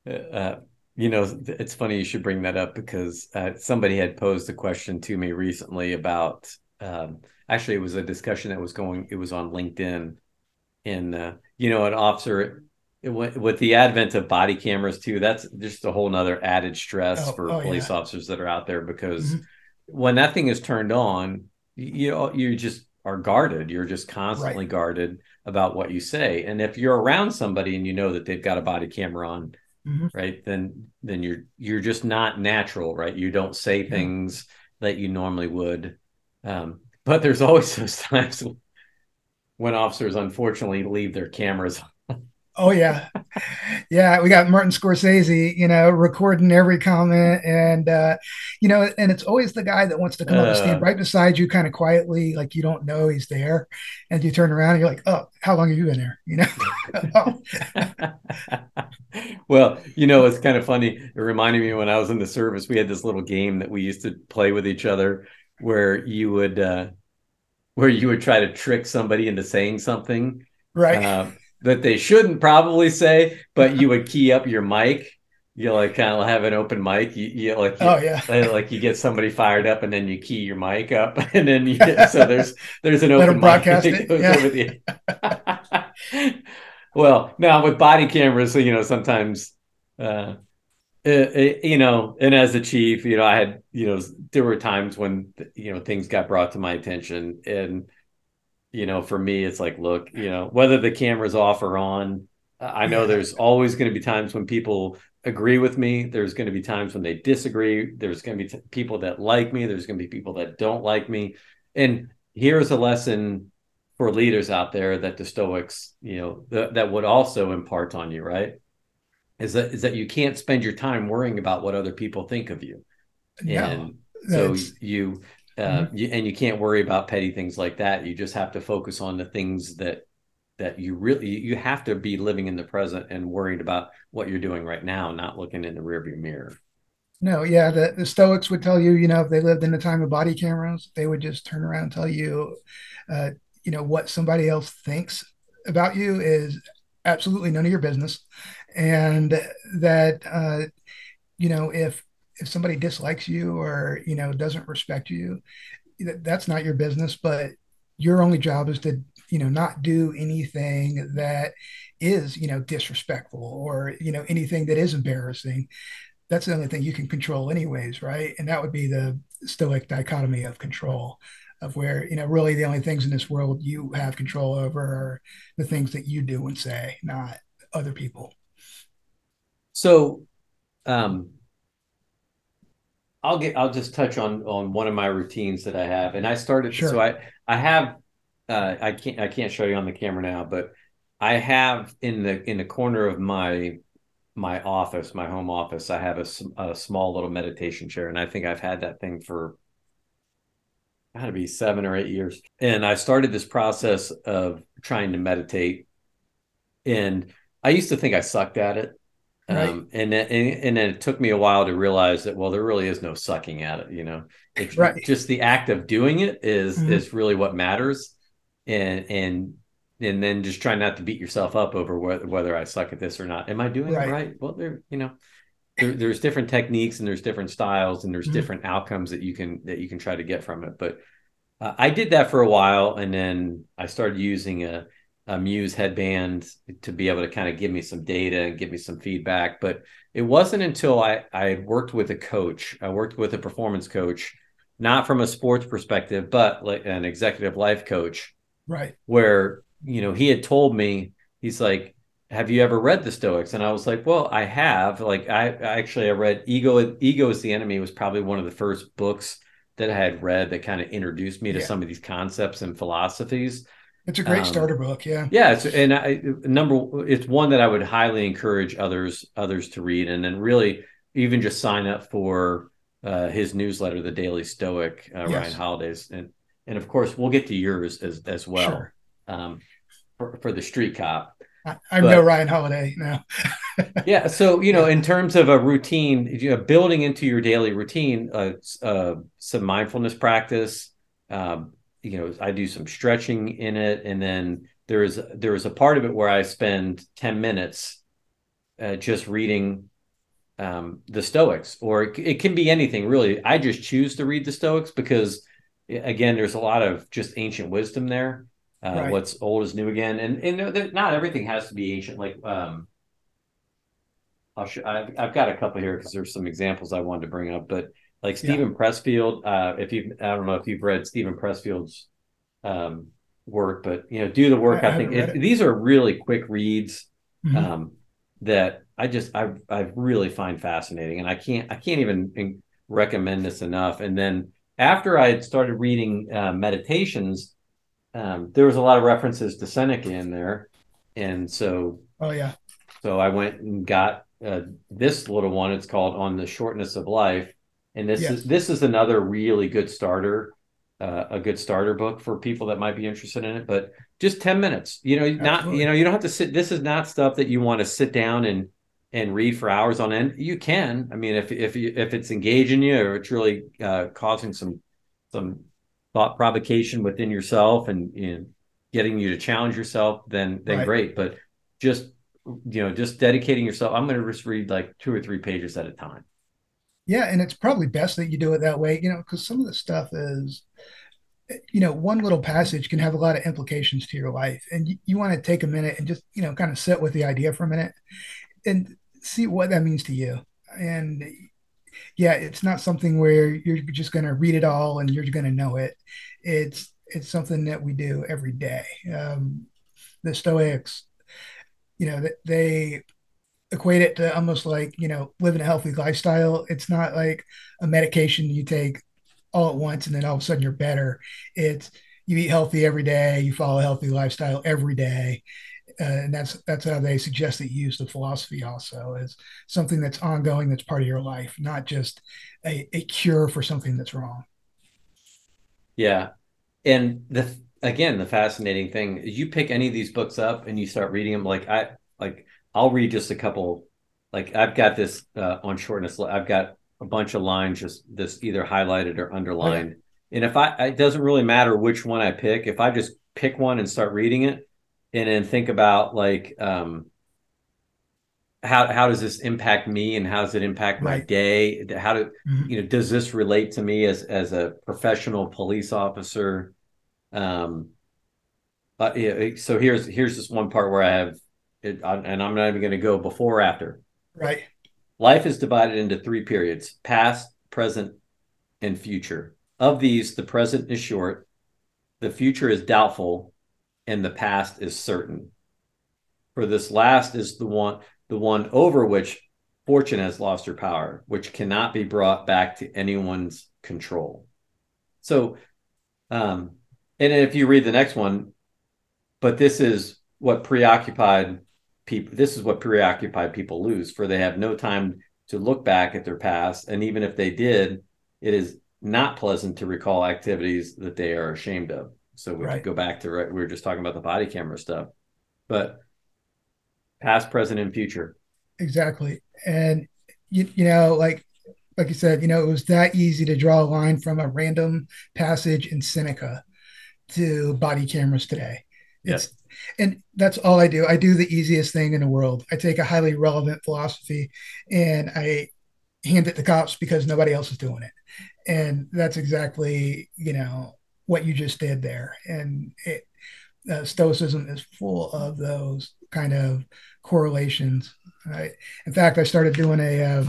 uh, you know, it's funny you should bring that up because uh, somebody had posed a question to me recently about. Um, actually, it was a discussion that was going. It was on LinkedIn, and uh, you know, an officer with the advent of body cameras too. That's just a whole nother added stress oh, for oh, police yeah. officers that are out there because mm-hmm. when that thing is turned on, you you just are guarded. You're just constantly right. guarded about what you say. And if you're around somebody and you know that they've got a body camera on, mm-hmm. right, then then you're you're just not natural, right? You don't say things that you normally would. Um, but there's always those times when officers unfortunately leave their cameras Oh yeah, yeah. We got Martin Scorsese, you know, recording every comment, and uh, you know, and it's always the guy that wants to come uh, up and stand right beside you, kind of quietly, like you don't know he's there, and you turn around and you're like, "Oh, how long have you been there?" You know. well, you know, it's kind of funny. It reminded me when I was in the service, we had this little game that we used to play with each other, where you would, uh, where you would try to trick somebody into saying something, right. That they shouldn't probably say, but you would key up your mic. You like kind of have an open mic. You, you like you, oh yeah, like you get somebody fired up, and then you key your mic up, and then you get, so there's there's an open broadcast mic. Yeah. well, now with body cameras, you know sometimes. Uh, it, it, you know, and as a chief, you know, I had, you know, there were times when, you know, things got brought to my attention and you know, for me, it's like, look, you know, whether the camera's off or on, I know there's always going to be times when people agree with me. There's going to be times when they disagree. There's going to be t- people that like me. There's going to be people that don't like me. And here's a lesson for leaders out there that the Stoics, you know, th- that would also impart on you, right? Is that is that you can't spend your time worrying about what other people think of you. And so you uh, mm-hmm. you, and you can't worry about petty things like that. You just have to focus on the things that that you really you have to be living in the present and worried about what you're doing right now, not looking in the rearview mirror. No, yeah, the, the Stoics would tell you, you know, if they lived in the time of body cameras, they would just turn around and tell you, uh, you know, what somebody else thinks about you is absolutely none of your business, and that, uh, you know, if if somebody dislikes you or you know doesn't respect you that's not your business but your only job is to you know not do anything that is you know disrespectful or you know anything that is embarrassing. That's the only thing you can control anyways right? And that would be the stoic dichotomy of control of where you know really the only things in this world you have control over are the things that you do and say not other people. So um I'll get. I'll just touch on on one of my routines that I have, and I started. Sure. So I I have. Uh, I can't I can't show you on the camera now, but I have in the in the corner of my my office, my home office, I have a, a small little meditation chair, and I think I've had that thing for got to be seven or eight years. And I started this process of trying to meditate, and I used to think I sucked at it. Right. Um, and, then, and and then it took me a while to realize that well, there really is no sucking at it. You know, it's right. just the act of doing it is, mm-hmm. is really what matters, and and and then just try not to beat yourself up over whether whether I suck at this or not. Am I doing right. it right? Well, there you know, there, there's different techniques and there's different styles and there's mm-hmm. different outcomes that you can that you can try to get from it. But uh, I did that for a while, and then I started using a a Muse headband to be able to kind of give me some data and give me some feedback. But it wasn't until I, I worked with a coach, I worked with a performance coach, not from a sports perspective, but like an executive life coach. Right. Where, you know, he had told me, he's like, have you ever read the Stoics? And I was like, well, I have. Like, I, I actually I read Ego. Ego is the Enemy was probably one of the first books that I had read that kind of introduced me to yeah. some of these concepts and philosophies. It's a great um, starter book. Yeah. Yeah. It's, and I, number, it's one that I would highly encourage others, others to read. And then really even just sign up for uh, his newsletter, the Daily Stoic, uh, yes. Ryan Holiday's. And, and of course we'll get to yours as, as well. Sure. Um, for, for the street cop. I, am no Ryan Holiday now. yeah. So, you know, in terms of a routine, you know, building into your daily routine, uh, uh, some mindfulness practice, um, you know, I do some stretching in it, and then there is there is a part of it where I spend ten minutes uh, just reading um, the Stoics, or it, it, can be anything really. I just choose to read the Stoics because, again, there's a lot of just ancient wisdom there. Uh, right. What's old is new again, and and not everything has to be ancient. Like um, I'll show, I've, I've got a couple here because there's some examples I wanted to bring up, but like Steven yeah. Pressfield. Uh, if you, I don't know if you've read Steven Pressfield's um, work, but you know, do the work. I, I think it, these are really quick reads mm-hmm. um, that I just I I really find fascinating, and I can't I can't even recommend this enough. And then after I had started reading uh, meditations, um, there was a lot of references to Seneca in there, and so oh yeah, so I went and got uh, this little one. It's called "On the Shortness of Life." And this yes. is this is another really good starter uh, a good starter book for people that might be interested in it but just 10 minutes you know Absolutely. not you know you don't have to sit this is not stuff that you want to sit down and and read for hours on end you can i mean if if you, if it's engaging you or it's really uh, causing some some thought provocation within yourself and you know, getting you to challenge yourself then then right. great but just you know just dedicating yourself i'm going to just read like two or three pages at a time yeah, and it's probably best that you do it that way, you know, because some of the stuff is, you know, one little passage can have a lot of implications to your life, and you, you want to take a minute and just, you know, kind of sit with the idea for a minute and see what that means to you. And yeah, it's not something where you're just going to read it all and you're going to know it. It's it's something that we do every day. Um, the Stoics, you know, they equate it to almost like you know living a healthy lifestyle. It's not like a medication you take all at once and then all of a sudden you're better. It's you eat healthy every day you follow a healthy lifestyle every day. Uh, and that's that's how they suggest that you use the philosophy also as something that's ongoing that's part of your life not just a, a cure for something that's wrong. Yeah. And the again the fascinating thing is you pick any of these books up and you start reading them like i like I'll read just a couple. Like I've got this uh, on shortness. I've got a bunch of lines just this either highlighted or underlined. Okay. And if I, it doesn't really matter which one I pick. If I just pick one and start reading it, and then think about like, um, how how does this impact me, and how does it impact right. my day? How do mm-hmm. you know? Does this relate to me as as a professional police officer? Um, uh, yeah, so here's here's this one part where I have it, and I'm not even going to go before or after. Right. Life is divided into three periods past, present, and future. Of these, the present is short, the future is doubtful, and the past is certain. For this last is the one the one over which fortune has lost her power, which cannot be brought back to anyone's control. So, um, and if you read the next one, but this is what preoccupied people this is what preoccupied people lose for they have no time to look back at their past and even if they did it is not pleasant to recall activities that they are ashamed of. So we right. go back to right we were just talking about the body camera stuff. But past present and future. Exactly. And you, you know like like you said you know it was that easy to draw a line from a random passage in seneca to body cameras today. It's yes and that's all I do. I do the easiest thing in the world. I take a highly relevant philosophy and I hand it to cops because nobody else is doing it. And that's exactly, you know, what you just did there. And it, uh, Stoicism is full of those kind of correlations. Right? In fact, I started doing a uh,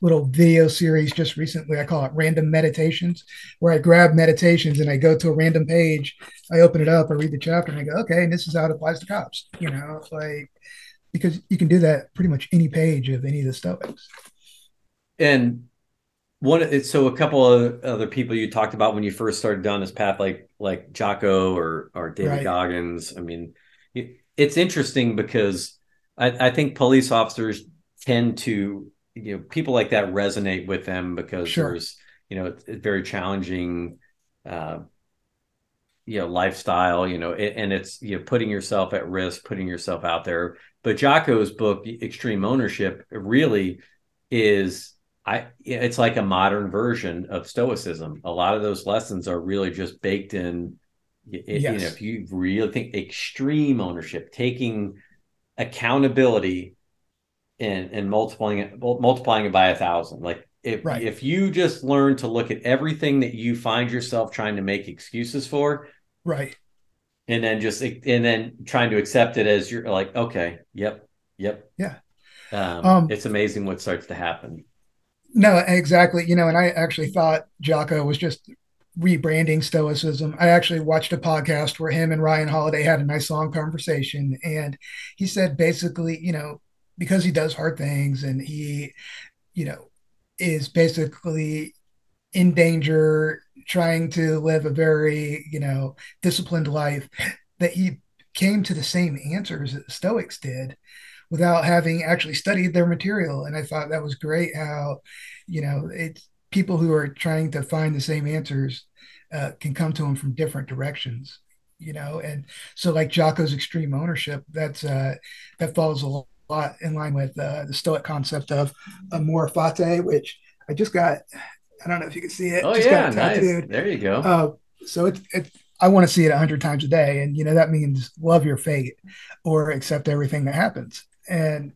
little video series just recently. I call it Random Meditations, where I grab meditations and I go to a random page, I open it up, I read the chapter, and I go, okay, and this is how it applies to cops. You know, like because you can do that pretty much any page of any of the Stoics. And one so a couple of other people you talked about when you first started down this path like like jocko or or david right. goggins i mean it's interesting because I, I, think police officers tend to you know people like that resonate with them because sure. there's you know it's, it's very challenging uh you know lifestyle you know and it's you know putting yourself at risk putting yourself out there but jocko's book extreme ownership really is I it's like a modern version of stoicism. A lot of those lessons are really just baked in. It, yes. You know, if you really think extreme ownership, taking accountability and and multiplying it multiplying it by a thousand. Like if right. if you just learn to look at everything that you find yourself trying to make excuses for, right, and then just and then trying to accept it as you're like, okay, yep, yep, yeah. Um, um, it's amazing what starts to happen. No, exactly. You know, and I actually thought Jocko was just rebranding stoicism. I actually watched a podcast where him and Ryan Holiday had a nice long conversation. And he said basically, you know, because he does hard things and he, you know, is basically in danger, trying to live a very, you know, disciplined life, that he came to the same answers that Stoics did without having actually studied their material. And I thought that was great how, you know, it's people who are trying to find the same answers uh, can come to them from different directions, you know. And so, like Jocko's extreme ownership, that's uh, that falls a lot in line with uh, the Stoic concept of amor fati, which I just got. I don't know if you can see it. Oh just yeah, nice. There you go. Uh, so it's it, I want to see it a hundred times a day, and you know that means love your fate or accept everything that happens and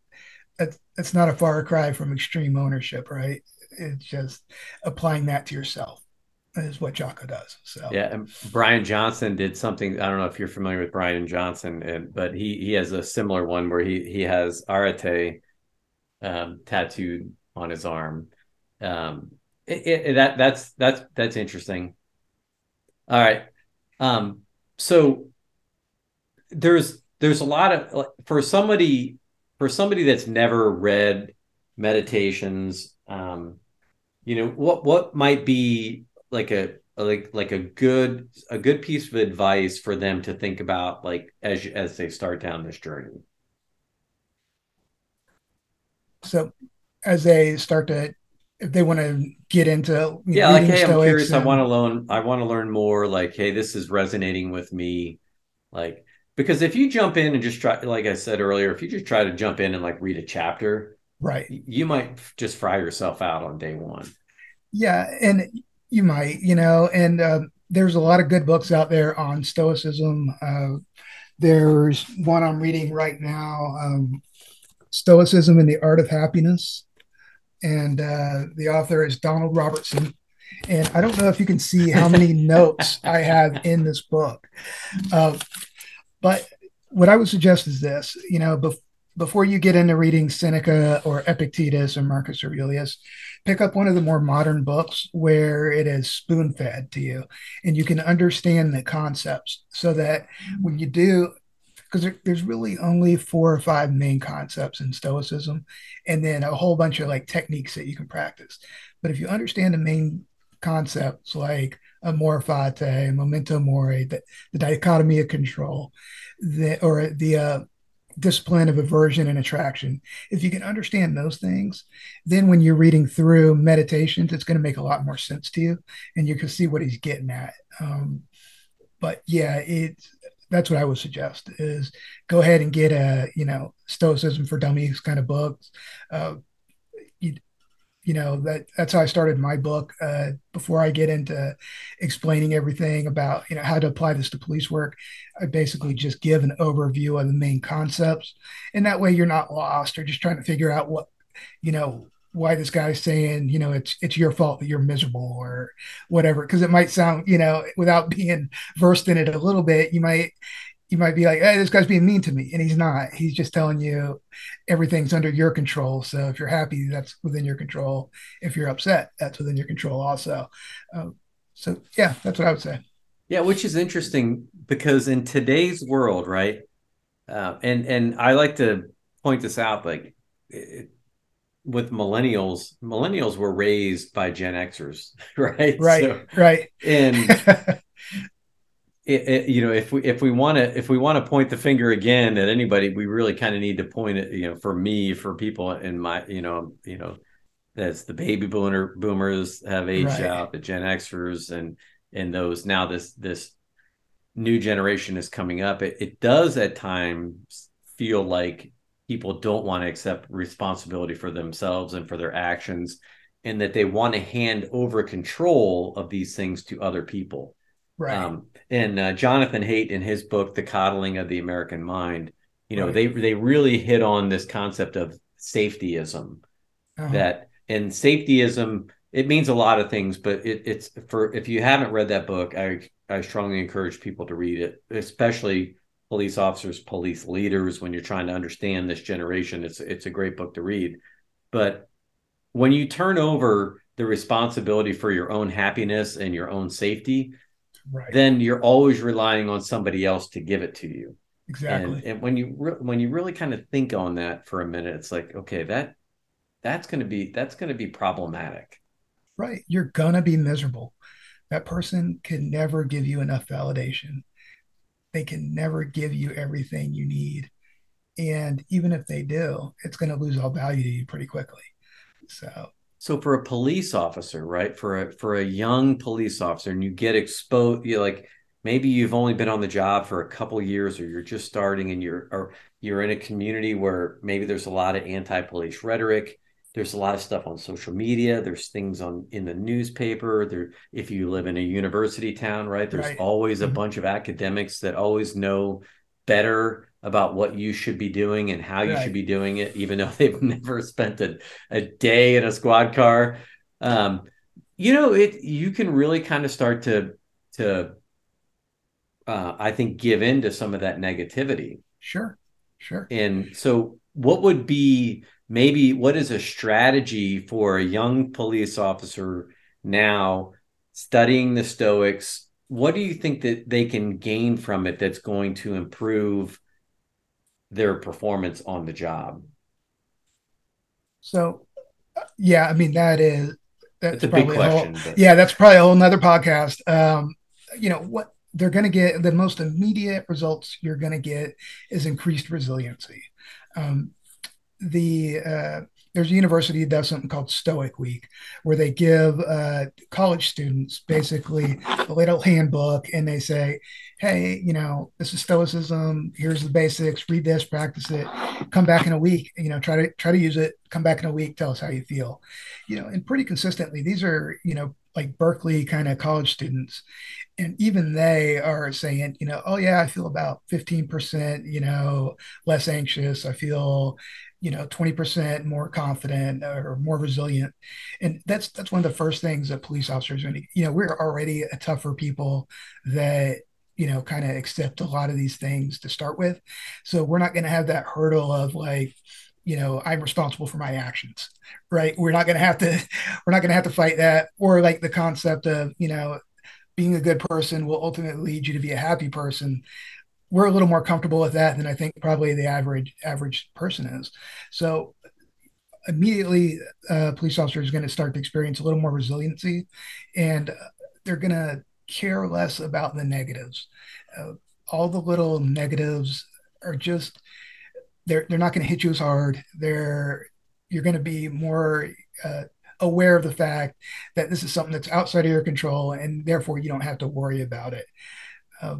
it's not a far cry from extreme ownership, right? It's just applying that to yourself is what Jocko does. So yeah, and Brian Johnson did something. I don't know if you're familiar with Brian Johnson, and, but he he has a similar one where he he has arete um, tattooed on his arm. Um, it, it, that that's that's that's interesting. All right, um, so there's there's a lot of for somebody for somebody that's never read meditations um you know what what might be like a like like a good a good piece of advice for them to think about like as as they start down this journey? So as they start to if they want to get into yeah like hey i'm curious and... i want to learn i want to learn more like hey this is resonating with me like because if you jump in and just try like i said earlier if you just try to jump in and like read a chapter right. You might just fry yourself out on day one. Yeah and you might you know and uh, there's a lot of good books out there on stoicism. Uh, there's one i'm reading right now um, stoicism and the art of happiness. And uh, the author is donald robertson. And i don't know if you can see how many notes i have in this book. Uh, but what I would suggest is this, you know, bef- before you get into reading Seneca or Epictetus or Marcus Aurelius, pick up one of the more modern books where it is spoon fed to you and you can understand the concepts so that when you do, because there, there's really only four or five main concepts in Stoicism and then a whole bunch of like techniques that you can practice. But if you understand the main concepts like amor fati, memento mori, the, the dichotomy of control, the, or the uh, discipline of aversion and attraction. If you can understand those things, then when you're reading through meditations, it's going to make a lot more sense to you, and you can see what he's getting at. Um, but yeah, it's that's what I would suggest is go ahead and get a you know Stoicism for Dummies kind of books. Uh, you know that that's how I started my book. Uh, before I get into explaining everything about you know how to apply this to police work, I basically just give an overview of the main concepts, and that way you're not lost or just trying to figure out what you know why this guy's saying you know it's it's your fault that you're miserable or whatever because it might sound you know without being versed in it a little bit you might you might be like, hey, this guy's being mean to me. And he's not. He's just telling you everything's under your control. So if you're happy, that's within your control. If you're upset, that's within your control also. Um, so, yeah, that's what I would say. Yeah, which is interesting because in today's world, right? Uh, and and I like to point this out, like it, with millennials, millennials were raised by Gen Xers, right? Right, so, right. And it, it, you know, if we if we want to if we want to point the finger again at anybody, we really kind of need to point it. You know, for me, for people in my, you know, you know, that's the baby boomer boomers have aged right. out, the Gen Xers, and and those now this this new generation is coming up. It, it does at times feel like people don't want to accept responsibility for themselves and for their actions and that they want to hand over control of these things to other people right um, and uh, jonathan haidt in his book the coddling of the american mind you know right. they they really hit on this concept of safetyism uh-huh. that and safetyism it means a lot of things but it, it's for if you haven't read that book i i strongly encourage people to read it especially police officers, police leaders, when you're trying to understand this generation, it's it's a great book to read. But when you turn over the responsibility for your own happiness and your own safety, right. then you're always relying on somebody else to give it to you. Exactly. And, and when you re- when you really kind of think on that for a minute, it's like, okay, that that's going to be that's going to be problematic. Right. You're going to be miserable. That person can never give you enough validation they can never give you everything you need. And even if they do, it's going to lose all value to you pretty quickly. So, so for a police officer, right? For a for a young police officer, and you get exposed, you like maybe you've only been on the job for a couple years, or you're just starting, and you're or you're in a community where maybe there's a lot of anti-police rhetoric there's a lot of stuff on social media there's things on in the newspaper there if you live in a university town right there's right. always a mm-hmm. bunch of academics that always know better about what you should be doing and how you right. should be doing it even though they've never spent a, a day in a squad car. Um, you know it you can really kind of start to to uh, i think give in to some of that negativity. Sure sure. And so what would be maybe what is a strategy for a young police officer now studying the stoics? What do you think that they can gain from it that's going to improve their performance on the job. So yeah i mean that is that's, a big question a whole, yeah that's probably a whole nother podcast. Um you know what they're going to get the most immediate results you're going to get is increased resiliency. Um, the uh, there's a university that does something called Stoic Week, where they give uh, college students basically a little handbook, and they say, "Hey, you know, this is Stoicism. Here's the basics. Read this, practice it. Come back in a week. You know, try to try to use it. Come back in a week. Tell us how you feel. You know, and pretty consistently, these are you know like Berkeley kind of college students, and even they are saying, you know, oh yeah, I feel about 15%, you know, less anxious. I feel, you know, 20% more confident or more resilient. And that's that's one of the first things that police officers, you know, we're already a tougher people that you know kind of accept a lot of these things to start with. So we're not going to have that hurdle of like you know i'm responsible for my actions right? We're not going to have to we're not going to have to fight that. Or like the concept of you know being a good person will ultimately lead you to be a happy person. We're a little more comfortable with that than i think probably the average average person is. So immediately a police officer is going to start to experience a little more resiliency and they're going to care less about the negatives uh, all the little negatives are just they're they're not going to hit you as hard they're you're going to be more uh, aware of the fact that this is something that's outside of your control and therefore you don't have to worry about it. Uh,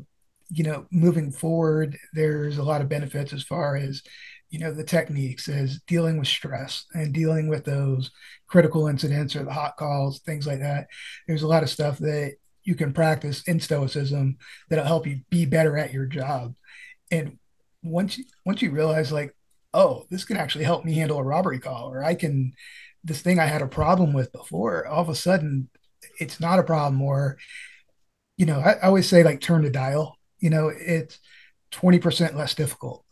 you know, moving forward, there's a lot of benefits as far as, you know, the techniques as dealing with stress and dealing with those critical incidents or the hot calls, things like that. There's a lot of stuff that you can practice in stoicism that'll help you be better at your job. And once you, once you realize like, oh, this can actually help me handle a robbery call, or I can this thing I had a problem with before, all of a sudden it's not a problem. Or, you know, I, I always say like turn the dial, you know, it's 20% less difficult.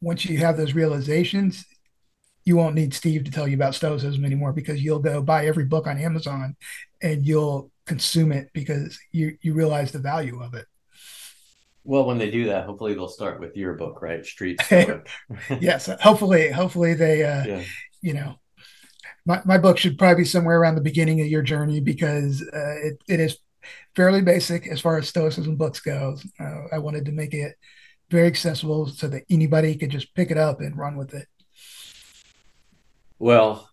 Once you have those realizations, you won't need Steve to tell you about Stoicism anymore because you'll go buy every book on Amazon and you'll consume it because you, you realize the value of it. Well, when they do that, hopefully they'll start with your book, right? Street Stoic. yes, hopefully, hopefully they, uh, yeah. you know, my, my book should probably be somewhere around the beginning of your journey because uh, it, it is fairly basic as far as stoicism books goes. Uh, I wanted to make it very accessible so that anybody could just pick it up and run with it. Well,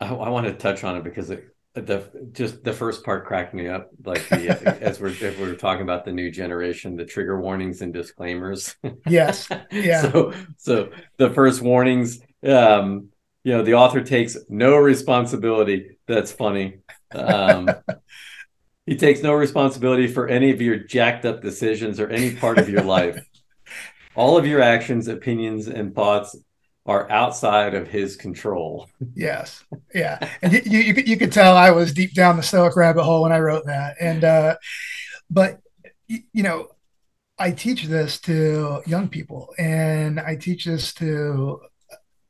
I, I want to touch on it because it, the just the first part cracked me up. Like the, as we're if we're talking about the new generation, the trigger warnings and disclaimers. Yes. Yeah. so so the first warnings, um, you know, the author takes no responsibility. That's funny. Um, he takes no responsibility for any of your jacked up decisions or any part of your life. All of your actions, opinions, and thoughts are outside of his control. Yes, yeah, and you, you, you could tell I was deep down the Stoic rabbit hole when I wrote that, and uh, but you know, I teach this to young people, and I teach this to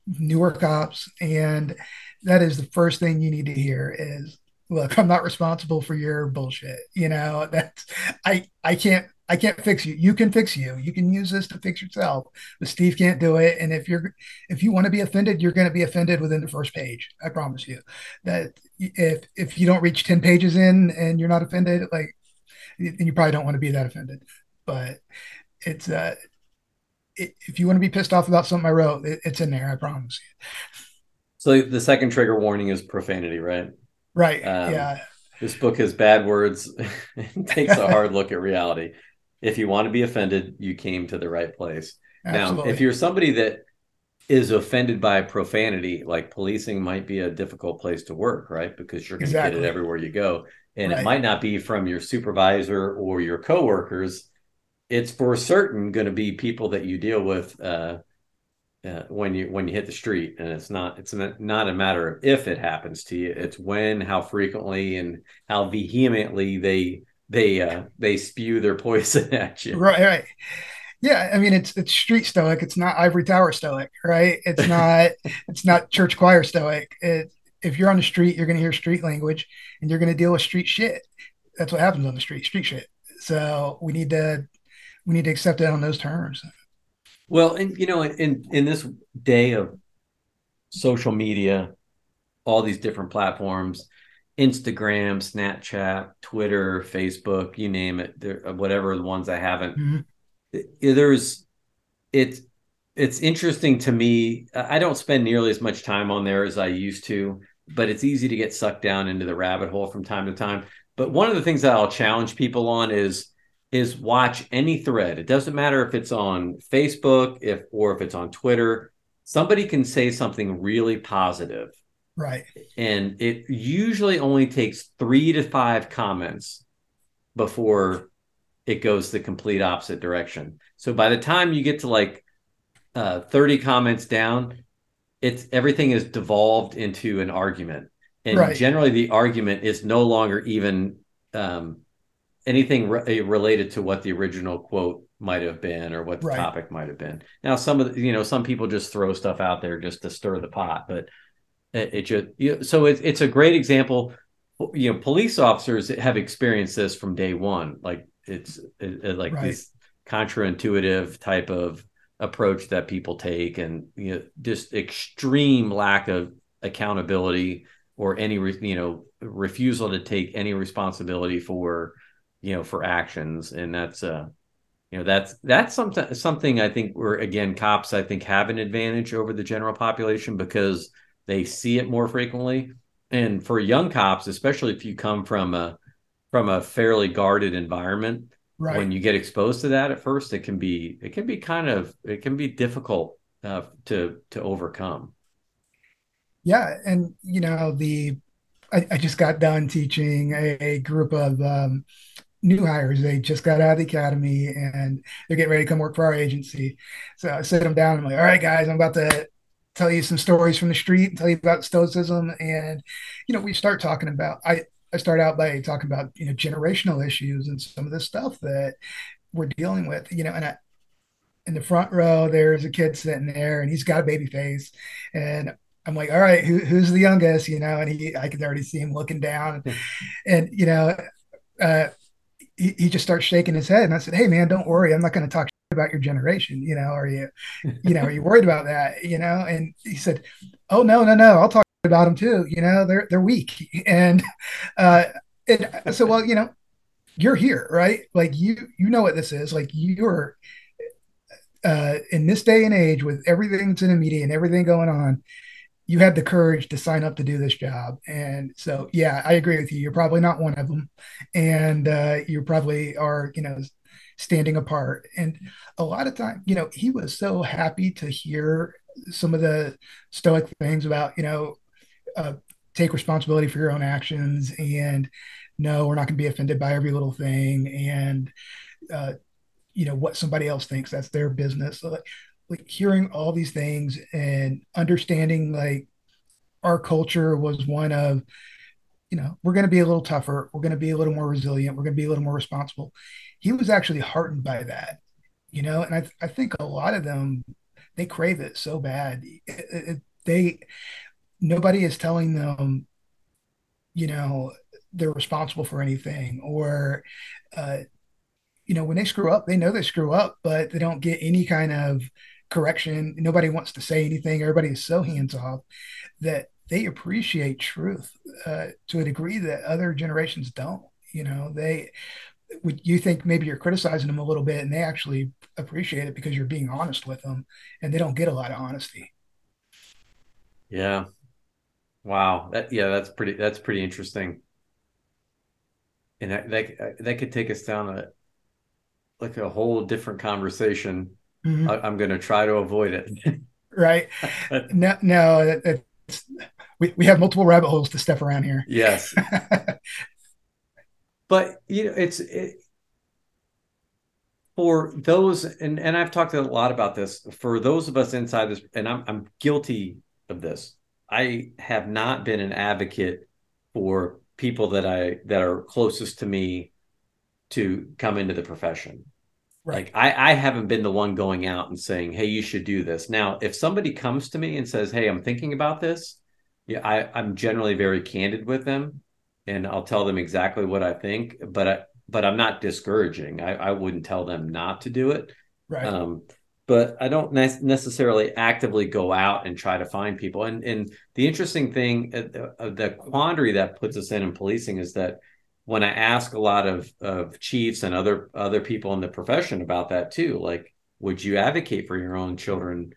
newer cops, and that is the first thing you need to hear is look i'm not responsible for your bullshit. You know that's i i can't I can't fix you. You can fix you. You can use this to fix yourself. But Steve can't do it. And if you're if you want to be offended, you're going to be offended within the first page. I promise you. That if if you don't reach 10 pages in and you're not offended, like then you probably don't want to be that offended. But it's uh it, if you want to be pissed off about something I wrote, it, it's in there, I promise you. So the second trigger warning is profanity, right? Right. Um, yeah. This book has bad words and takes a hard look at reality if you want to be offended, you came to the right place. Absolutely. Now, if you're somebody that is offended by profanity, like policing might be a difficult place to work, right? Because you're going to exactly. get it everywhere you go. And right. it might not be from your supervisor or your coworkers. It's for certain going to be people that you deal with uh, uh, when you when you hit the street, and it's not it's not a matter of if it happens to you. It's when, how frequently, and how vehemently they they uh they spew their poison at you. Right, right. Yeah, I mean it's it's street stoic. It's not ivory tower stoic, right? It's not it's not church choir stoic. It, if you're on the street, you're going to hear street language, and you're going to deal with street shit. That's what happens on the street, street shit. So we need to we need to accept it on those terms. Well, and you know, in in this day of social media, all these different platforms, Instagram, Snapchat, Twitter, Facebook, you name it, there, whatever the ones I haven't. Mm-hmm. There's it's it's interesting to me. I don't spend nearly as much time on there as I used to, but it's easy to get sucked down into the rabbit hole from time to time. But one of the things that I'll challenge people on is is watch any thread. It doesn't matter if it's on Facebook, if or if it's on Twitter. Somebody can say something really positive Right. And it usually only takes three to five comments before it goes the complete opposite direction. So by the time you get to like uh, 30 comments down, it's everything is devolved into an argument. And right. generally the argument is no longer even um, anything re- related to what the original quote might have been or what the right. topic might have been. Now, some of the, you know, some people just throw stuff out there just to stir the pot, but it, it just you know, so it, it's a great example. You know, police officers have experienced this from day one. Like it's it, like right. this contraintuitive type of approach that people take, and you know, just extreme lack of accountability or any you know refusal to take any responsibility for you know for actions, and that's uh you know that's that's something something I think where again cops I think have an advantage over the general population because they see it more frequently. And for young cops, especially if you come from a from a fairly guarded environment, right. when you get exposed to that at first, it can be it can be kind of it can be difficult uh, to to overcome. Yeah, and you know the I, I just got done teaching a, a group of um, new hires. They just got out of the academy and they're getting ready to come work for our agency. So I sit them down. I'm like, all right, guys, I'm about to tell you some stories from the street and tell you about stoicism and you know we start talking about i i start out by talking about you know generational issues and some of the stuff that we're dealing with you know and i in the front row there's a kid sitting there and he's got a baby face and i'm like all right who, who's the youngest? You know and he i can already see him looking down and, and you know uh he, he just starts shaking his head and i said hey man don't worry. I'm not going to talk about your generation? You know, are you, you know, are you worried about that? You know, and he said, "Oh no, no, no, I'll talk about them too. You know, they're they're weak." And uh, and so, well, you know, you're here, right? Like you you know what this is. Like you're uh, in this day and age with everything that's in the media and everything going on you had the courage to sign up to do this job. And so, yeah, I agree with you. You're probably not one of them. And uh, you probably are, you know, standing apart. And a lot of time, you know, he was so happy to hear some of the stoic things about, you know, uh, take responsibility for your own actions and no, we're not going to be offended by every little thing. And, uh, you know, what somebody else thinks, that's their business. So, like, like hearing all these things and understanding like our culture was one of you know we're going to be a little tougher we're going to be a little more resilient we're going to be a little more responsible he was actually heartened by that you know and i, I think a lot of them they crave it so bad it, it, they nobody is telling them you know they're responsible for anything or uh, you know when they screw up they know they screw up but they don't get any kind of correction. Nobody wants to say anything. Everybody is so hands off that they appreciate truth uh, to a degree that other generations don't. You know, they you think maybe you're criticizing them a little bit, and they actually appreciate it because you're being honest with them, and they don't get a lot of honesty. Yeah. Wow. That, yeah, that's pretty. That's pretty interesting. And that, that that could take us down a like a whole different conversation Mm-hmm. I, am going to try to avoid it. right. no, no, we, we have multiple rabbit holes to step around here. Yes. but you know, it's it, for those, and and I've talked a lot about this. For those of us inside this, and I'm I'm guilty of this. I have not been an advocate for people that I that are closest to me to come into the profession. Right. Like I, I haven't been the one going out and saying, "Hey, you should do this." Now, if somebody comes to me and says, "Hey, I'm thinking about this," yeah, I, I'm generally very candid with them, and I'll tell them exactly what I think. But I, but I'm not discouraging. I, I wouldn't tell them not to do it. Right. Um, but I don't ne- necessarily actively go out and try to find people. And and the interesting thing, uh, uh, the quandary that puts us in in policing is that when I ask a lot of of chiefs and other other people in the profession about that too, like, would you advocate for your own children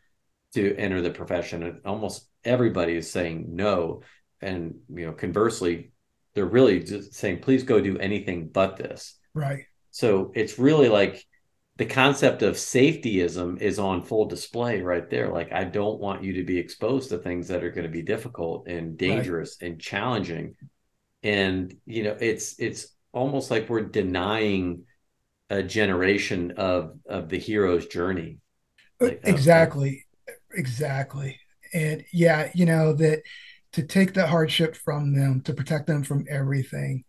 to enter the profession? And almost everybody is saying no. And you know, conversely, they're really just saying, please go do anything but this. Right. So it's really like the concept of safetyism is on full display right there. Like, I don't want you to be exposed to things that are going to be difficult and dangerous right. and challenging and you know it's it's almost like we're denying a generation of of the hero's journey uh, like exactly exactly and yeah you know that to take the hardship from them to protect them from everything.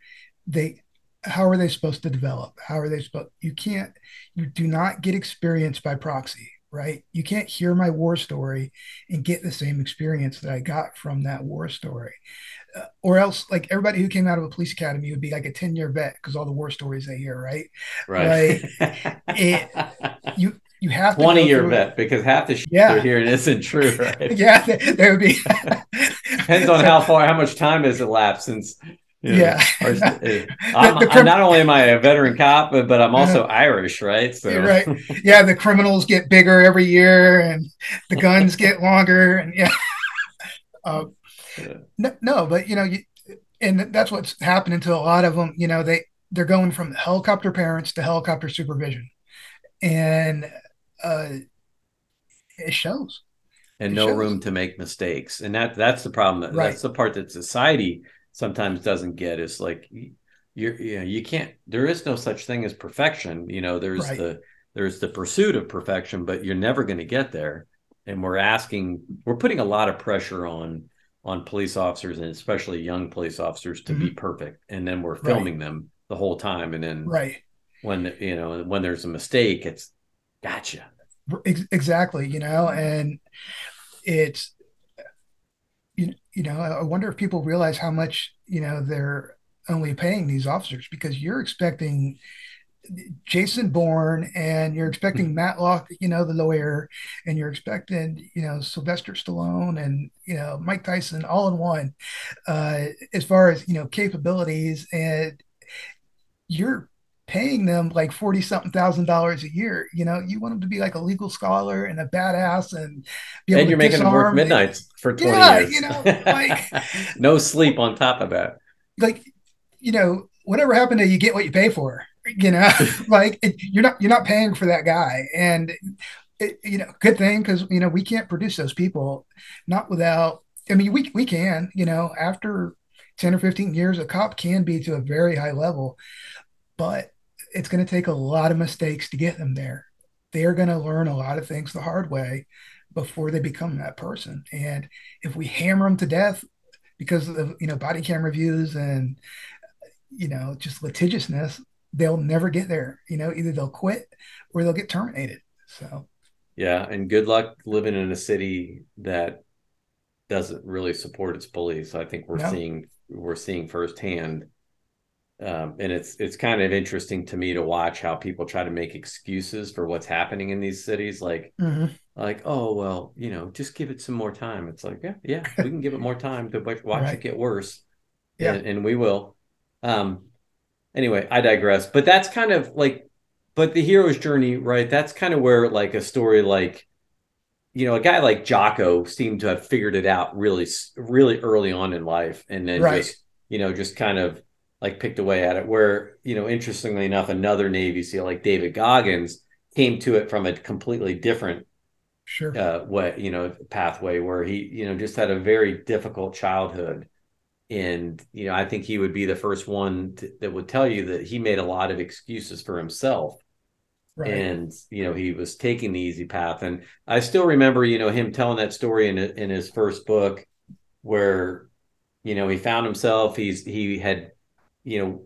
They how are they supposed to develop? How are they supposed you can't you do not get experience by proxy right? You can't hear my war story and get the same experience that i got from that war story. Uh, or else like everybody who came out of a police academy would be like a 10 year vet because all the war stories they hear right? Right. Like, it, you you have 20 year vet because half the shit yeah. they're hearing isn't true right yeah they would be depends on how far how much time has elapsed since you know, yeah. Or, I'm, the, the I'm, not only am I a veteran cop, but, but I'm also uh, Irish, right? So right. Yeah, the criminals get bigger every year and the guns get longer and yeah. Um, no, no, but you know, you, and that's what's happening to a lot of them. You know, they they're going from helicopter parents to helicopter supervision, and uh, it shows. And it no shows. room to make mistakes, and that that's the problem. That, right. That's the part that society sometimes doesn't get. Is like you're you know you can't. There is no such thing as perfection. You know, there's right. the there's the pursuit of perfection, but you're never going to get there. And we're asking, we're putting a lot of pressure on on police officers and especially young police officers to mm-hmm. be perfect and then we're filming right. them the whole time and then right when you know when there's a mistake it's gotcha exactly you know and it's you, you know i wonder if people realize how much you know they're only paying these officers because you're expecting Jason Bourne and you're expecting Matlock, you know, the lawyer, and you're expecting, you know, Sylvester Stallone and, you know, Mike Tyson all in one, uh, as far as, you know, capabilities. And you're paying them like 40 something thousand dollars a year. You know, you want them to be like a legal scholar and a badass and be able and you're making them work midnights for 20 yeah, years. You know, like no sleep on top of that. Like, you know, whatever happened to you get what you pay for you know like it, you're not you're not paying for that guy and it, you know good thing because you know we can't produce those people not without i mean we, we can you know after 10 or 15 years a cop can be to a very high level but it's going to take a lot of mistakes to get them there they're going to learn a lot of things the hard way before they become that person and if we hammer them to death because of you know body camera views and you know just litigiousness they'll never get there. You know, either they'll quit or they'll get terminated. So, yeah, and good luck living in a city that doesn't really support its police. I think we're no. seeing we're seeing firsthand, um, and it's it's kind of interesting to me to watch how people try to make excuses for what's happening in these cities. Like, mm-hmm. like oh well, you know, just give it some more time. It's like yeah, yeah, we can give it more time to watch right. it get worse. Yeah, and, and we will. Um, anyway, I digress. But that's kind of like, but the hero's journey, right? That's kind of where like a story like, you know, a guy like Jocko seemed to have figured it out really, really early on in life, and then right. just, you know, just kind of like picked away at it. Where, you know, interestingly enough, another Navy SEAL like David Goggins came to it from a completely different sure uh, way, you know, pathway where he, you know, just had a very difficult childhood and you know i think he would be the first one to, that would tell you that he made a lot of excuses for himself right. and you know he was taking the easy path and i still remember you know him telling that story in in his first book where you know he found himself he's he had you know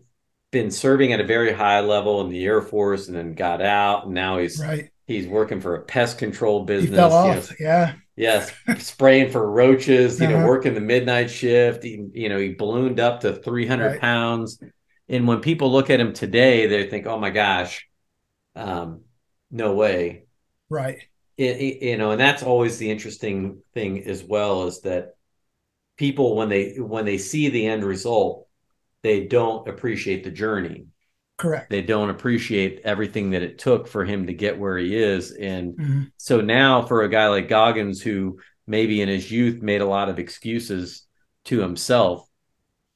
been serving at a very high level in the air force and then got out and now he's right he's working for a pest control business he fell off. Know, yeah Yes, spraying for roaches. You uh-huh. know, working the midnight shift. He, you know, he ballooned up to three hundred right. pounds. And when people look at him today, they think, "Oh my gosh, um, no way." Right. It, it, you know, and that's always the interesting thing as well is that people when they when they see the end result, they don't appreciate the journey. Correct. They don't appreciate everything that it took for him to get where he is. And mm-hmm. so now for a guy like Goggins, who maybe in his youth made a lot of excuses to himself,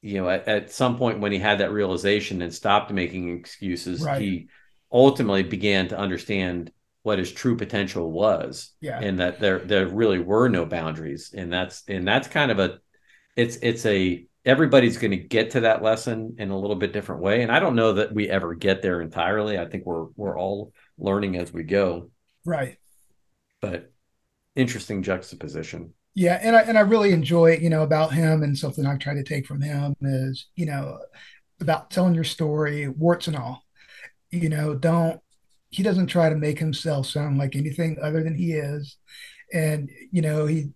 you know, at, at some point when he had that realization and stopped making excuses, right. he ultimately began to understand what his true potential was. Yeah. And that there there really were no boundaries. And that's and that's kind of a it's it's a everybody's going to get to that lesson in a little bit different way and i don't know that we ever get there entirely. I think we're we're all learning as we go. Right. But interesting juxtaposition. Yeah and i and i really enjoy you know about him and something i've tried to take from him is you know about telling your story warts and all. You know don't he doesn't try to make himself sound like anything other than he is. And you know he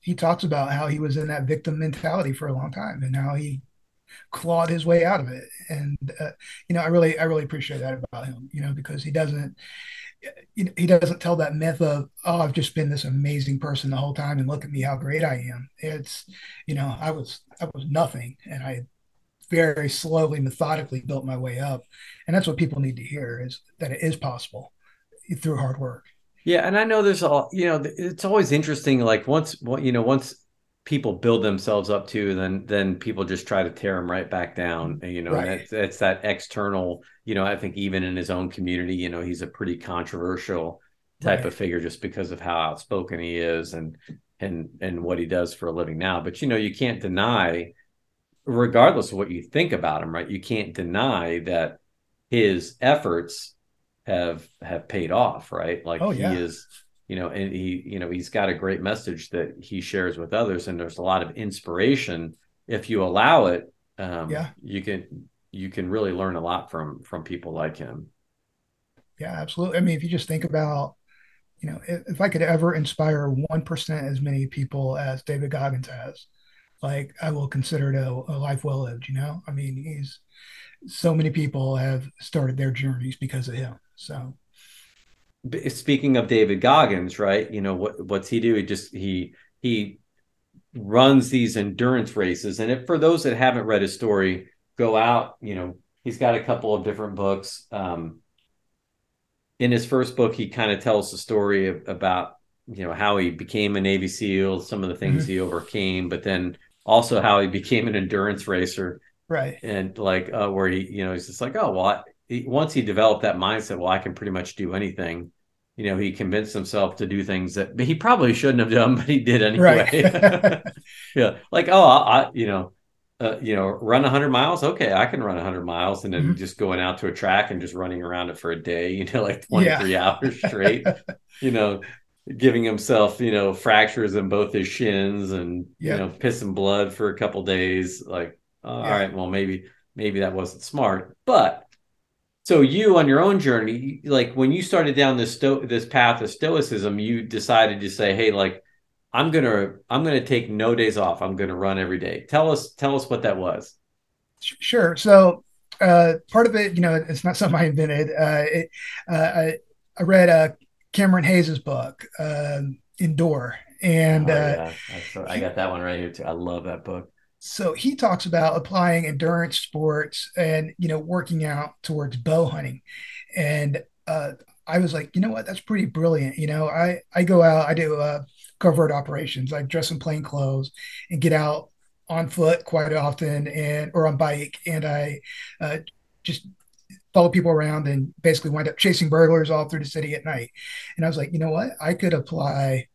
he talks about how he was in that victim mentality for a long time and how he clawed his way out of it. And uh, you know i really i really appreciate that about him you know because he doesn't he doesn't tell that myth of oh i've just been this amazing person the whole time and look at me how great i am. It's you know i was i was nothing and i very slowly methodically built my way up. And that's what people need to hear is that it is possible through hard work yeah, and I know there's all you know. It's always interesting. Like once, you know, once people build themselves up to, then then people just try to tear them right back down. Uh, you know, right. that's, that's that external. You know, I think even in his own community, you know, he's a pretty controversial type right. of figure just because of how outspoken he is and and and what he does for a living now. But you know, you can't deny, regardless of what you think about him, right? You can't deny that his efforts have have paid off, right? Like oh, yeah. he is, you know, and he, you know, he's got a great message that he shares with others, and there's a lot of inspiration. If you allow it, um, yeah, you can you can really learn a lot from from people like him. Yeah, absolutely. I mean, if you just think about, you know, if, if I could ever inspire one percent as many people as David Goggins has, like I will consider it a, a life well lived. You know, I mean, he's so many people have started their journeys because of him. So speaking of David Goggins, right? You know what what's he do? He just he he runs these endurance races. And if for those that haven't read his story, go out, you know, he's got a couple of different books. Um, in his first book, he kind of tells the story of, about, you know, how he became a Navy SEAL, some of the things mm-hmm. he overcame, but then also how he became an endurance racer. Right. And like, uh, where he, you know, he's just like, oh, well, I, he, once he developed that mindset, well, I can pretty much do anything you know, he convinced himself to do things that he probably shouldn't have done, but he did anyway. Right. yeah, like oh, I, you know, uh, you know, run 100 miles. Okay, I can run 100 miles, and then mm-hmm. just going out to a track and just running around it for a day. You know, like 23 yeah. hours straight. you know, giving himself, you know, fractures in both his shins and yeah. you know, pissing blood for a couple days. Like, uh, yeah. all right, well, maybe maybe that wasn't smart, but so you on your own journey like when you started down this sto- this path of stoicism you decided to say hey like i'm gonna i'm gonna take no days off. I'm gonna run every day. Tell us tell us what that was. Sure. So uh, part of it you know it's not something i invented. Uh, it, uh, I, I read uh, Cameron Hanes's book um, endure. And oh, uh, yeah. I got that one right here too. I love that book so he talks about applying endurance sports and you know working out towards bow hunting. And uh, i was like you know what? That's pretty brilliant. You know i i go out i do uh, covert operations. I dress in plain clothes and get out on foot quite often and or on bike. And i uh, just follow people around and basically wind up chasing burglars all through the city at night. And i was like you know what? I could apply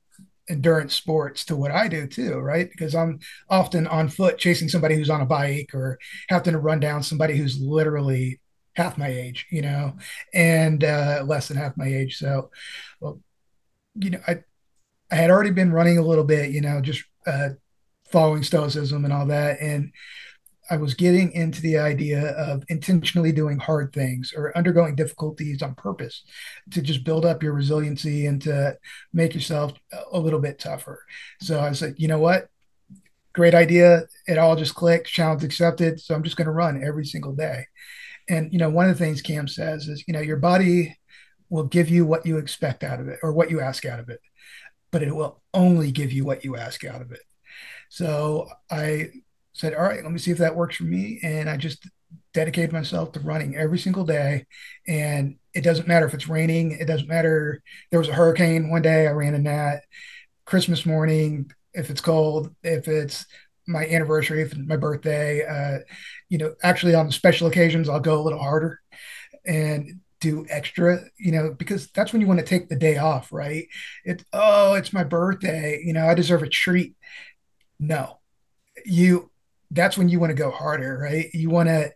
endurance sports to what I do too, right? Because I'm often on foot chasing somebody who's on a bike or having to run down somebody who's literally half my age, you know, and uh, less than half my age. So, well, you know, I I had already been running a little bit, you know, just uh, following stoicism and all that, and I was getting into the idea of intentionally doing hard things or undergoing difficulties on purpose to just build up your resiliency and to make yourself a little bit tougher. So I said, you know what? Great idea. It all just clicked, challenge accepted. So I'm just going to run every single day. And, you know, one of the things Cam says is, you know, your body will give you what you expect out of it or what you ask out of it, but it will only give you what you ask out of it. So I said, all right, let me see if that works for me. And I just dedicated myself to running every single day. And it doesn't matter if it's raining, it doesn't matter. There was a hurricane one day, I ran in that. Christmas morning, if it's cold, if it's my anniversary, if my birthday, uh, you know, actually on special occasions, I'll go a little harder and do extra, you know, because that's when you want to take the day off, right? It's, oh, it's my birthday, you know, I deserve a treat. No, you that's when you want to go harder, right? You want to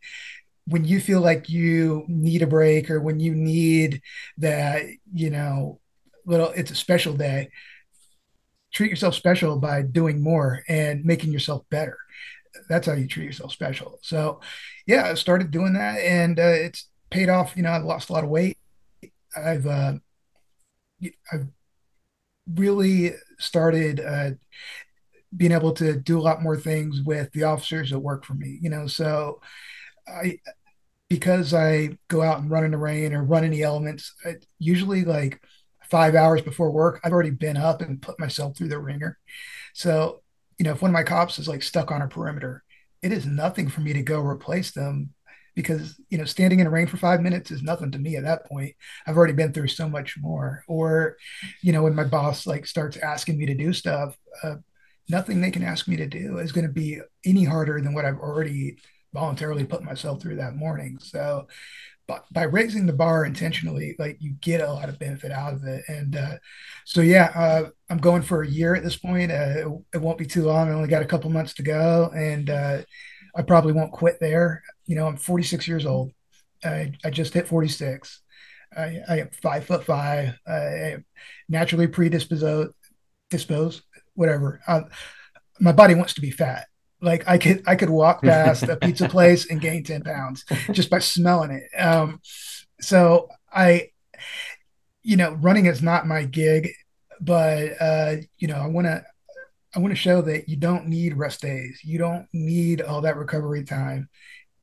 when you feel like you need a break or when you need that, you know, little it's a special day. Treat yourself special by doing more and making yourself better. That's how you treat yourself special. So, yeah, I started doing that, and uh, it's paid off. You know, I've lost a lot of weight. I've uh, I've really started uh, being able to do a lot more things with the officers that work for me, you know. So I because I go out and run in the rain or run in the elements, I, usually like five hours before work, I've already been up and put myself through the ringer. So, you know, if one of my cops is like stuck on a perimeter, it is nothing for me to go replace them because you know standing in the rain for five minutes is nothing to me at that point i've already been through so much more or you know when my boss like starts asking me to do stuff uh, nothing they can ask me to do is going to be any harder than what I've already voluntarily put myself through that morning. So, but by raising the bar intentionally, like you get a lot of benefit out of it. And uh, so, yeah, uh, I'm going for a year at this point. Uh, it, it, won't be too long. I only got a couple months to go, and uh, I probably won't quit there. You know, I'm 46 years old. I, I just hit 46. I, I am five foot five. I naturally predisposed disposed whatever. Uh, my body wants to be fat. Like I could I could walk past a pizza place and gain 10 pounds just by smelling it. Um, so I, you know, running is not my gig, but uh, you know, I want to I want to show that you don't need rest days. You don't need all that recovery time.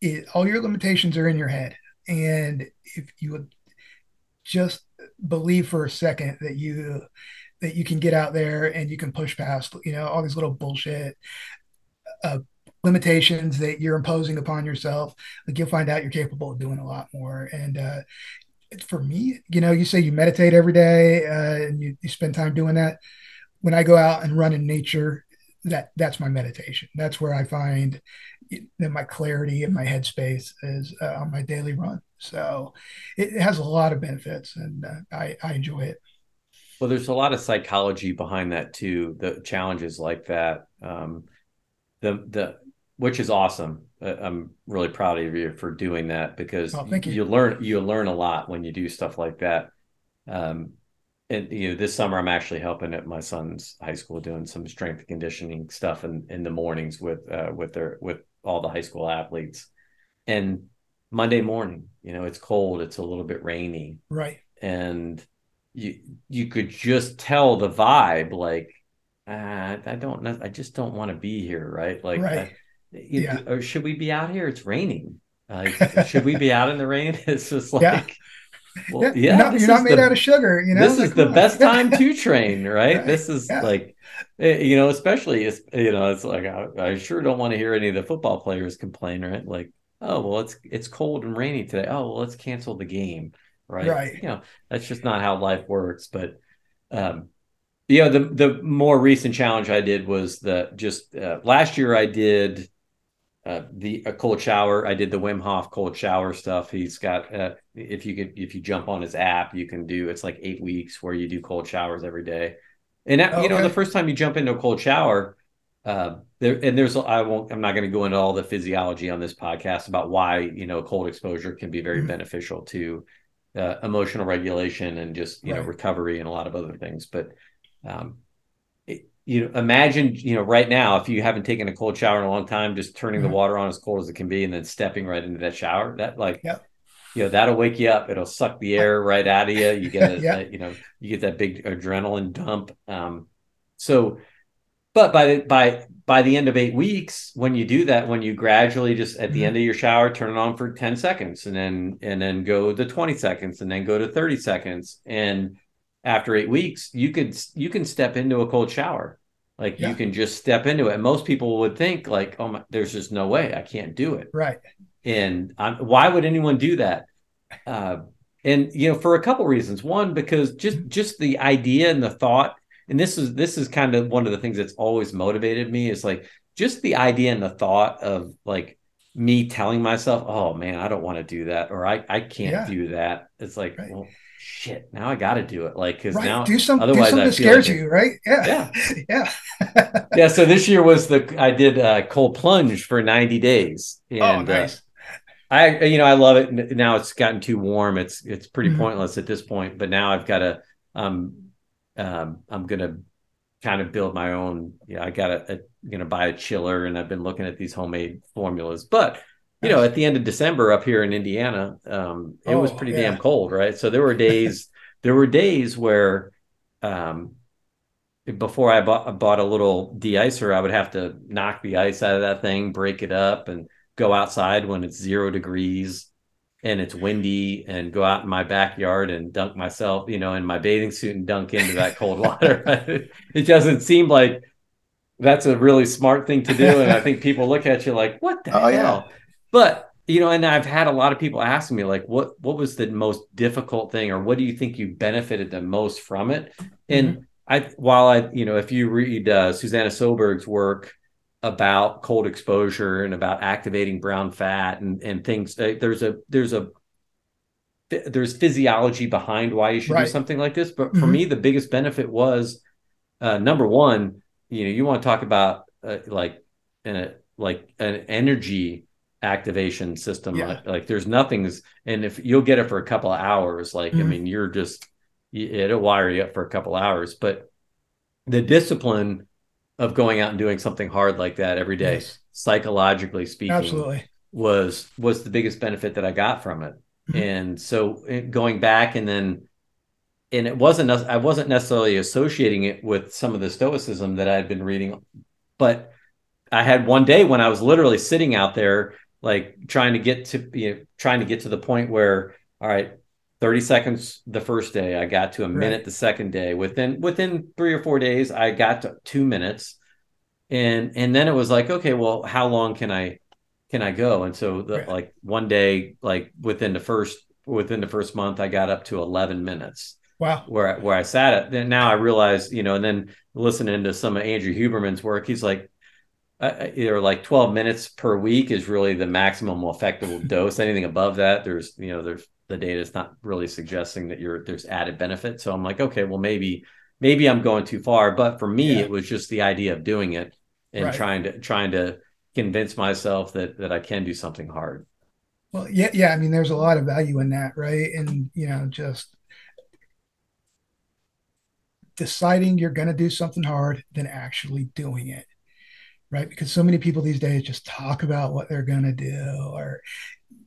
it, all your limitations are in your head. And if you would just believe for a second that you that you can get out there and you can push past, you know, all these little bullshit uh, limitations that you're imposing upon yourself, like you'll find out you're capable of doing a lot more. And uh, for me, you know, you say you meditate every day uh, and you, you spend time doing that. When I go out and run in nature, that that's my meditation. That's where I find that my clarity and my headspace is uh, on my daily run. So it has a lot of benefits, and uh, I, I enjoy it. Well, there's a lot of psychology behind that too. The challenges like that, um, the the which is awesome. I'm really proud of you for doing that because oh, you. you. learn you learn a lot when you do stuff like that. Um, and you know, this summer I'm actually helping at my son's high school doing some strength conditioning stuff in, in the mornings with uh, with their with all the high school athletes. And Monday morning, you know, it's cold, it's a little bit rainy, right? And you you could just tell the vibe, like uh, I don't, I just don't want to be here, right? Like, right. Uh, you, yeah. or should we be out here? It's raining. Like, should we be out in the rain? It's just like. Yeah. Well, yeah, you're not, you're not made the, out of sugar. You know, this like, is the on. best time to train, right? right. This is yeah. like, eh, you know, especially it's you know, it's like I, I, sure don't want to hear any of the football players complain, right? Like, oh well, it's it's cold and rainy today. Oh well, let's cancel the game, right? Right. You know, that's just not how life works. But, um, know, the the more recent challenge I did was the just uh, last year I did uh, the a cold shower. I did the Wim Hof cold shower stuff. He's got uh, if you could if you jump on his app, you can do it's like eight weeks where you do cold showers every day. And that, okay. you know, the first time you jump into a cold shower, uh, there and there's I won't I'm not going to go into all the physiology on this podcast about why you know cold exposure can be very mm-hmm. beneficial to uh, emotional regulation and just you right. know recovery and a lot of other things. But um, you know, imagine, you know, right now, if you haven't taken a cold shower in a long time, just turning mm-hmm. the water on as cold as it can be and then stepping right into that shower, that like, yep. you know, that'll wake you up. It'll suck the air right out of you. You get, a, yep. a, you know, you get that big adrenaline dump. Um, so, but by the, by, by the end of eight weeks, when you do that, when you gradually just at the mm-hmm. end of your shower, turn it on for 10 seconds and then, and then go to 20 seconds and then go to 30 seconds. And, after eight weeks, you could you can step into a cold shower. Like yeah. you can just step into it. And most people would think like, oh my, there's just no way I can't do it. Right. And I'm, why would anyone do that? Uh, and you know, for a couple reasons. One, because just just the idea and the thought, and this is this is kind of one of the things that's always motivated me is like just the idea and the thought of like me telling myself, oh man, I don't want to do that, or I I can't yeah. do that. It's like, right. well, shit, now I got to do it. Like, because right. now, do, some, otherwise do something that scares like you, right? Yeah. Yeah. yeah. yeah. So this year was the, I did a cold plunge for 90 days. Oh, and, oh, nice. Uh, I, you know, I love it. Now it's gotten too warm. It's, it's pretty mm-hmm. pointless at this point, but now I've got to, um, um, I'm going to kind of build my own, yeah, I got to, going to buy a chiller and I've been looking at these homemade formulas, but you know, at the end of December up here in Indiana, um, it oh, was pretty yeah. damn cold, right? So there were days, there were days where, um, before I bought, bought a little de-icer, I would have to knock the ice out of that thing, break it up, and go outside when it's zero degrees and it's windy, and go out in my backyard and dunk myself, you know, in my bathing suit and dunk into that cold water. it doesn't seem like that's a really smart thing to do, and I think people look at you like, "What the oh, hell?" Yeah but you know, and I've had a lot of people ask me like, what what was the most difficult thing, or what do you think you benefited the most from it? And mm-hmm. I, while I, you know, if you read uh, Susanna Soberg's work about cold exposure and about activating brown fat and and things, uh, there's a there's a there's physiology behind why you should right. do something like this. But for mm-hmm. me, the biggest benefit was uh, number one, you know, you want to talk about uh, like uh, like an energy activation system. Yeah. Like, like, there's nothing's, and if you'll get it for a couple of hours, like mm-hmm. I mean, you're just it'll wire you up for a couple hours. But the discipline of going out and doing something hard like that every day, yes. psychologically speaking, absolutely was was the biggest benefit that I got from it. Mm-hmm. And so eh, going back and then and it wasn't I wasn't necessarily associating it with some of the stoicism that I had been reading, but I had one day when I was literally sitting out there like trying to get to you know, trying to get to the point where all right 30 seconds the first day i got to a minute the second day. Within within three or four days i got to two minutes. And and then it was like okay well how long can i can i go? And so the, right. like one day like within the first within the first month i got up to 11 minutes. Wow. Where where i sat at. Then now i realized you know and then listening to some of andrew huberman's work he's like uh, either like 12 minutes per week is really the maximum effective dose. Anything above that there's you know there's the data is not really suggesting that you're there's added benefit so i'm like okay well maybe maybe i'm going too far but for me yeah. it was just the idea of doing it and right. trying to trying to convince myself that that i can do something hard well yeah yeah i mean there's a lot of value in that right and you know just deciding you're going to do something hard than actually doing it right? Because so many people these days just talk about what they're going to do, or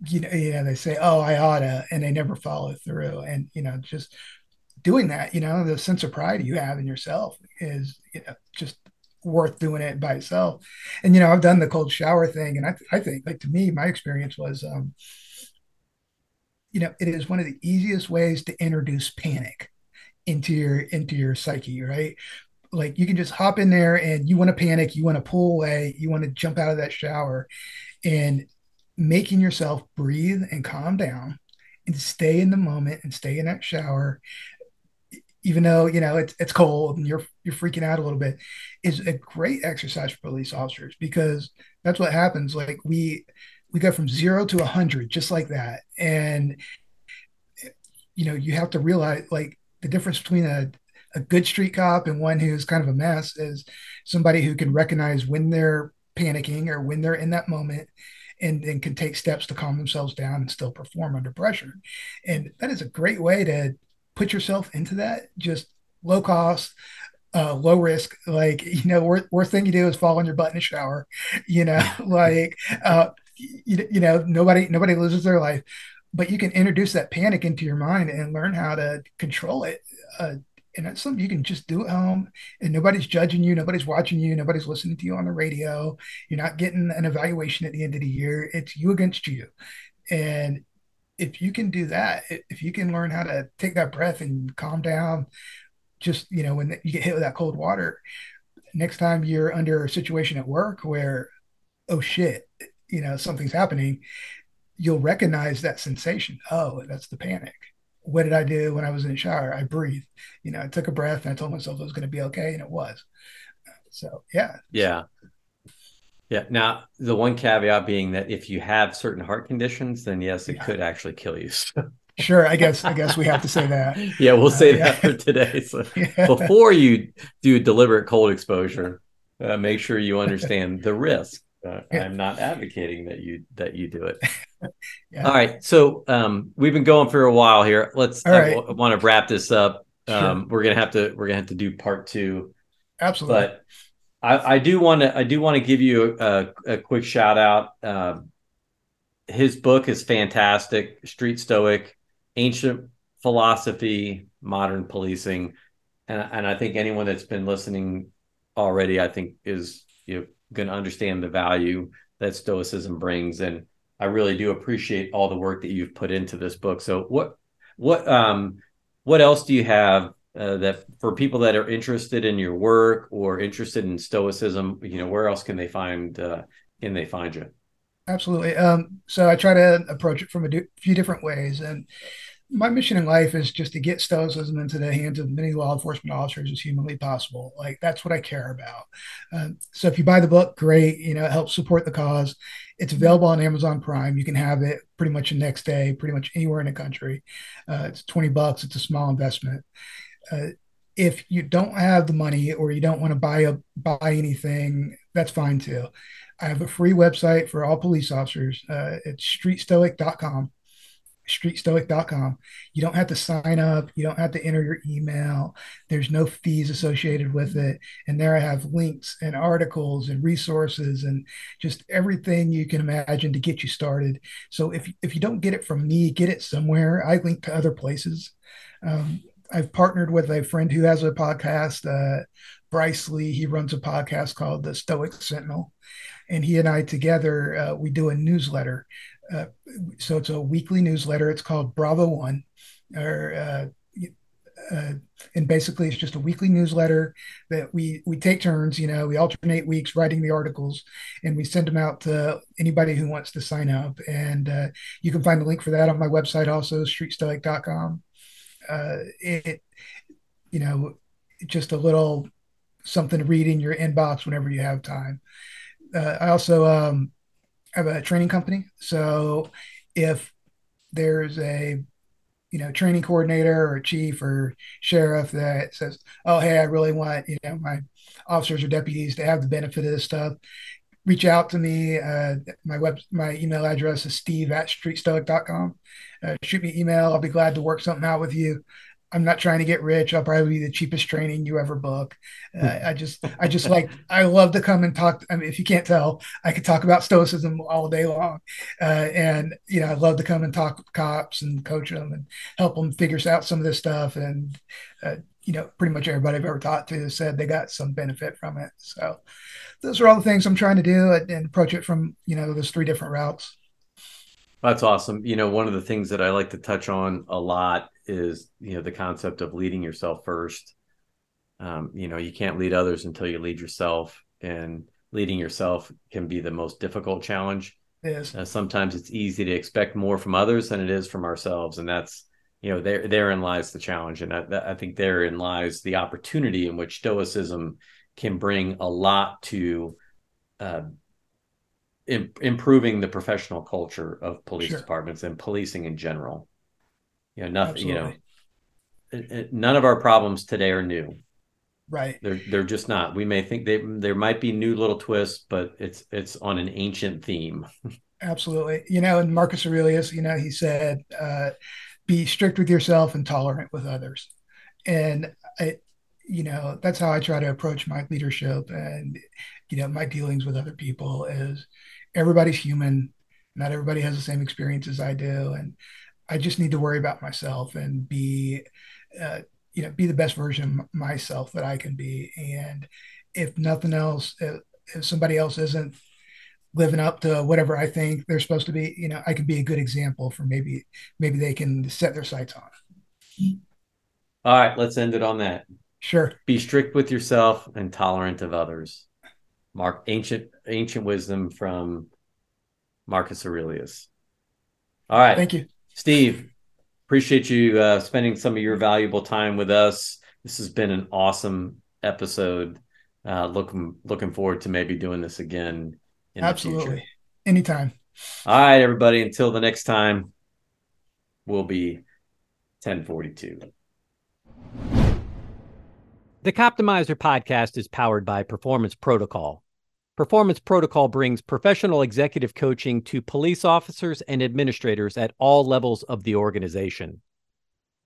you know, you know, they say, "Oh, I oughta," and they never follow through. And you know, just doing that, you know, the sense of pride you have in yourself is, you know, just worth doing it by itself. And you know, I've done the cold shower thing, and I, I think, like to me, my experience was, um, you know, it is one of the easiest ways to introduce panic into your into your psyche, right? like you can just hop in there and you want to panic, you want to pull away, you want to jump out of that shower and making yourself breathe and calm down and stay in the moment and stay in that shower even though you know it's, it's cold and you're you're freaking out a little bit is a great exercise for police officers because that's what happens. Like we we go from zero to a hundred just like that. And you know you have to realize like the difference between a a good street cop and one who's kind of a mess is somebody who can recognize when they're panicking or when they're in that moment and then can take steps to calm themselves down and still perform under pressure. And that is a great way to put yourself into that, just low cost, uh, low risk. Like, you know, worst, worst thing you do is fall on your butt in a shower, you know, like, uh, you, you know, nobody, nobody loses their life, but you can introduce that panic into your mind and learn how to control it. Uh, and that's something you can just do at home and nobody's judging you nobody's watching you nobody's listening to you on the radio. You're not getting an evaluation at the end of the year. It's you against you. And if you can do that if you can learn how to take that breath and calm down just you know when you get hit with that cold water next time you're under a situation at work where oh shit you know something's happening you'll recognize that sensation. Oh that's the panic what did I do when I was in the shower? I breathed. You know, I took a breath and I told myself it was going to be okay, and it was. So yeah. Yeah. Yeah. Now, the one caveat being that if you have certain heart conditions, then yes, it yeah. could actually kill you. sure. I guess. I guess we have to say that. yeah, we'll say uh, that for today. So yeah. before you do deliberate cold exposure, uh, make sure you understand the risk. Uh, I'm not advocating that you that you do it. yeah. All right, so um, we've been going for a while here. Let's. I w- want to wrap this up. Um, sure. We're gonna have to. We're gonna have to do part two. Absolutely. But I, I do want to. I do want to give you a, a, quick shout out. Um, his book is fantastic. Street Stoic, ancient philosophy, modern policing, and and I think anyone that's been listening already, I think is you know, going to understand the value that stoicism brings and i really do appreciate all the work that you've put into this book. So what what um what else do you have uh, that for people that are interested in your work or interested in stoicism you know where else can they find uh, can they find you? Absolutely. Um so i try to approach it from a few different ways. And my mission in life is just to get stoicism into the hands of many law enforcement officers as humanly possible. Like that's what I care about. Um, so if you buy the book, great. You know, it helps support the cause. It's available on Amazon Prime. You can have it pretty much the next day, pretty much anywhere in the country. Uh, it's twenty bucks. It's a small investment. Uh, if you don't have the money or you don't want to buy a buy anything, that's fine too. I have a free website for all police officers. Uh, it's streetstoic.com streetstoic.com. You don't have to sign up. You don't have to enter your email. There's no fees associated with it. And there I have links and articles and resources and just everything you can imagine to get you started. So if, if you don't get it from me, get it somewhere. I link to other places. Um, I've partnered with a friend who has a podcast, uh, Bryce Lee. He runs a podcast called The Stoic Sentinel and he and I together uh, we do a newsletter. Uh, so it's a weekly newsletter. It's called Bravo One, or uh, uh, and basically it's just a weekly newsletter that we we take turns you know we alternate weeks writing the articles and we send them out to anybody who wants to sign up. And uh, you can find the link for that on my website also streetstoic.com uh, it you know just a little something to read in your inbox whenever you have time. Uh, i also um, have a training company. So if there's a you know training coordinator or chief or sheriff that says oh hey i really want you know my officers or deputies to have the benefit of this stuff reach out to me. Uh, my web my email address is steve at streetstoic.com uh, shoot me email. I'll be glad to work something out with you I'm not trying to get rich. I'll probably be the cheapest training you ever book. Uh, I just, I just like, I love to come and talk. I mean, if you can't tell, I could talk about stoicism all day long. Uh, and, you know, I love to come and talk with cops and coach them and help them figure out some of this stuff. And, uh, you know, pretty much everybody I've ever talked to said they got some benefit from it. So those are all the things I'm trying to do and, and approach it from, you know, those three different routes. That's awesome. You know, one of the things that I like to touch on a lot is, you know, the concept of leading yourself first. Um, you know, you can't lead others until you lead yourself, and leading yourself can be the most difficult challenge. Yes. Uh, sometimes it's easy to expect more from others than it is from ourselves, and that's you know there therein lies the challenge, and I, I think therein lies the opportunity in which Stoicism can bring a lot to uh, Im- improving the professional culture of police sure. departments and policing in general. You know, nothing. Absolutely. You know, it, it, none of our problems today are new. Right. They're they're just not. We may think they there might be new little twists, but it's it's on an ancient theme. Absolutely. You know, and Marcus Aurelius, you know, he said, uh, "Be strict with yourself and tolerant with others," and I, you know, that's how I try to approach my leadership and you know my dealings with other people is everybody's human. Not everybody has the same experience as I do, and I just need to worry about myself and be, uh, you know, be the best version of myself that I can be. And if nothing else, if, if somebody else isn't living up to whatever I think they're supposed to be, you know, I can be a good example for maybe maybe they can set their sights on. All right, let's end it on that. Sure. Be strict with yourself and tolerant of others. Mark ancient ancient wisdom from Marcus Aurelius. All right. Thank you. Steve, appreciate you uh, spending some of your valuable time with us. This has been an awesome episode. Uh, looking looking forward to maybe doing this again in Absolutely. the future. Anytime. All right, everybody. Until the next time, we'll be 1042. The Coptimizer podcast is powered by Performance Protocol. Performance Protocol brings professional executive coaching to police officers and administrators at all levels of the organization.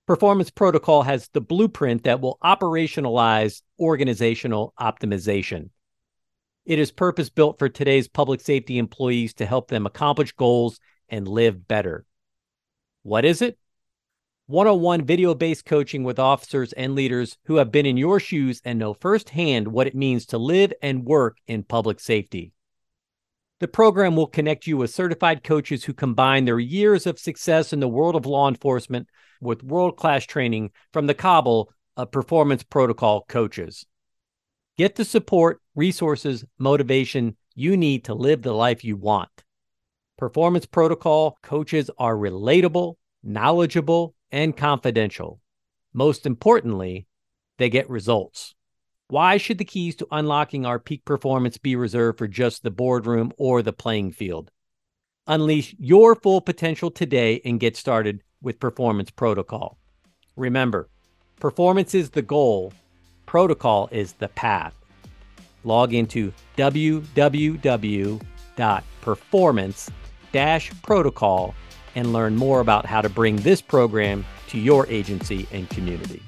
Performance Protocol has the blueprint that will operationalize organizational optimization. It is purpose built for today's public safety employees to help them accomplish goals and live better. What is it? One on one video based coaching with officers and leaders who have been in your shoes and know firsthand what it means to live and work in public safety. The program will connect you with certified coaches who combine their years of success in the world of law enforcement with world class training from the Cobble of Performance Protocol coaches. Get the support, resources, motivation you need to live the life you want. Performance Protocol coaches are relatable, knowledgeable, and confidential. Most importantly, they get results. Why should the keys to unlocking our peak performance be reserved for just the boardroom or the playing field? Unleash your full potential today and get started with Performance Protocol. Remember, performance is the goal, protocol is the path. Log into www.performance-protocol and learn more about how to bring this program to your agency and community.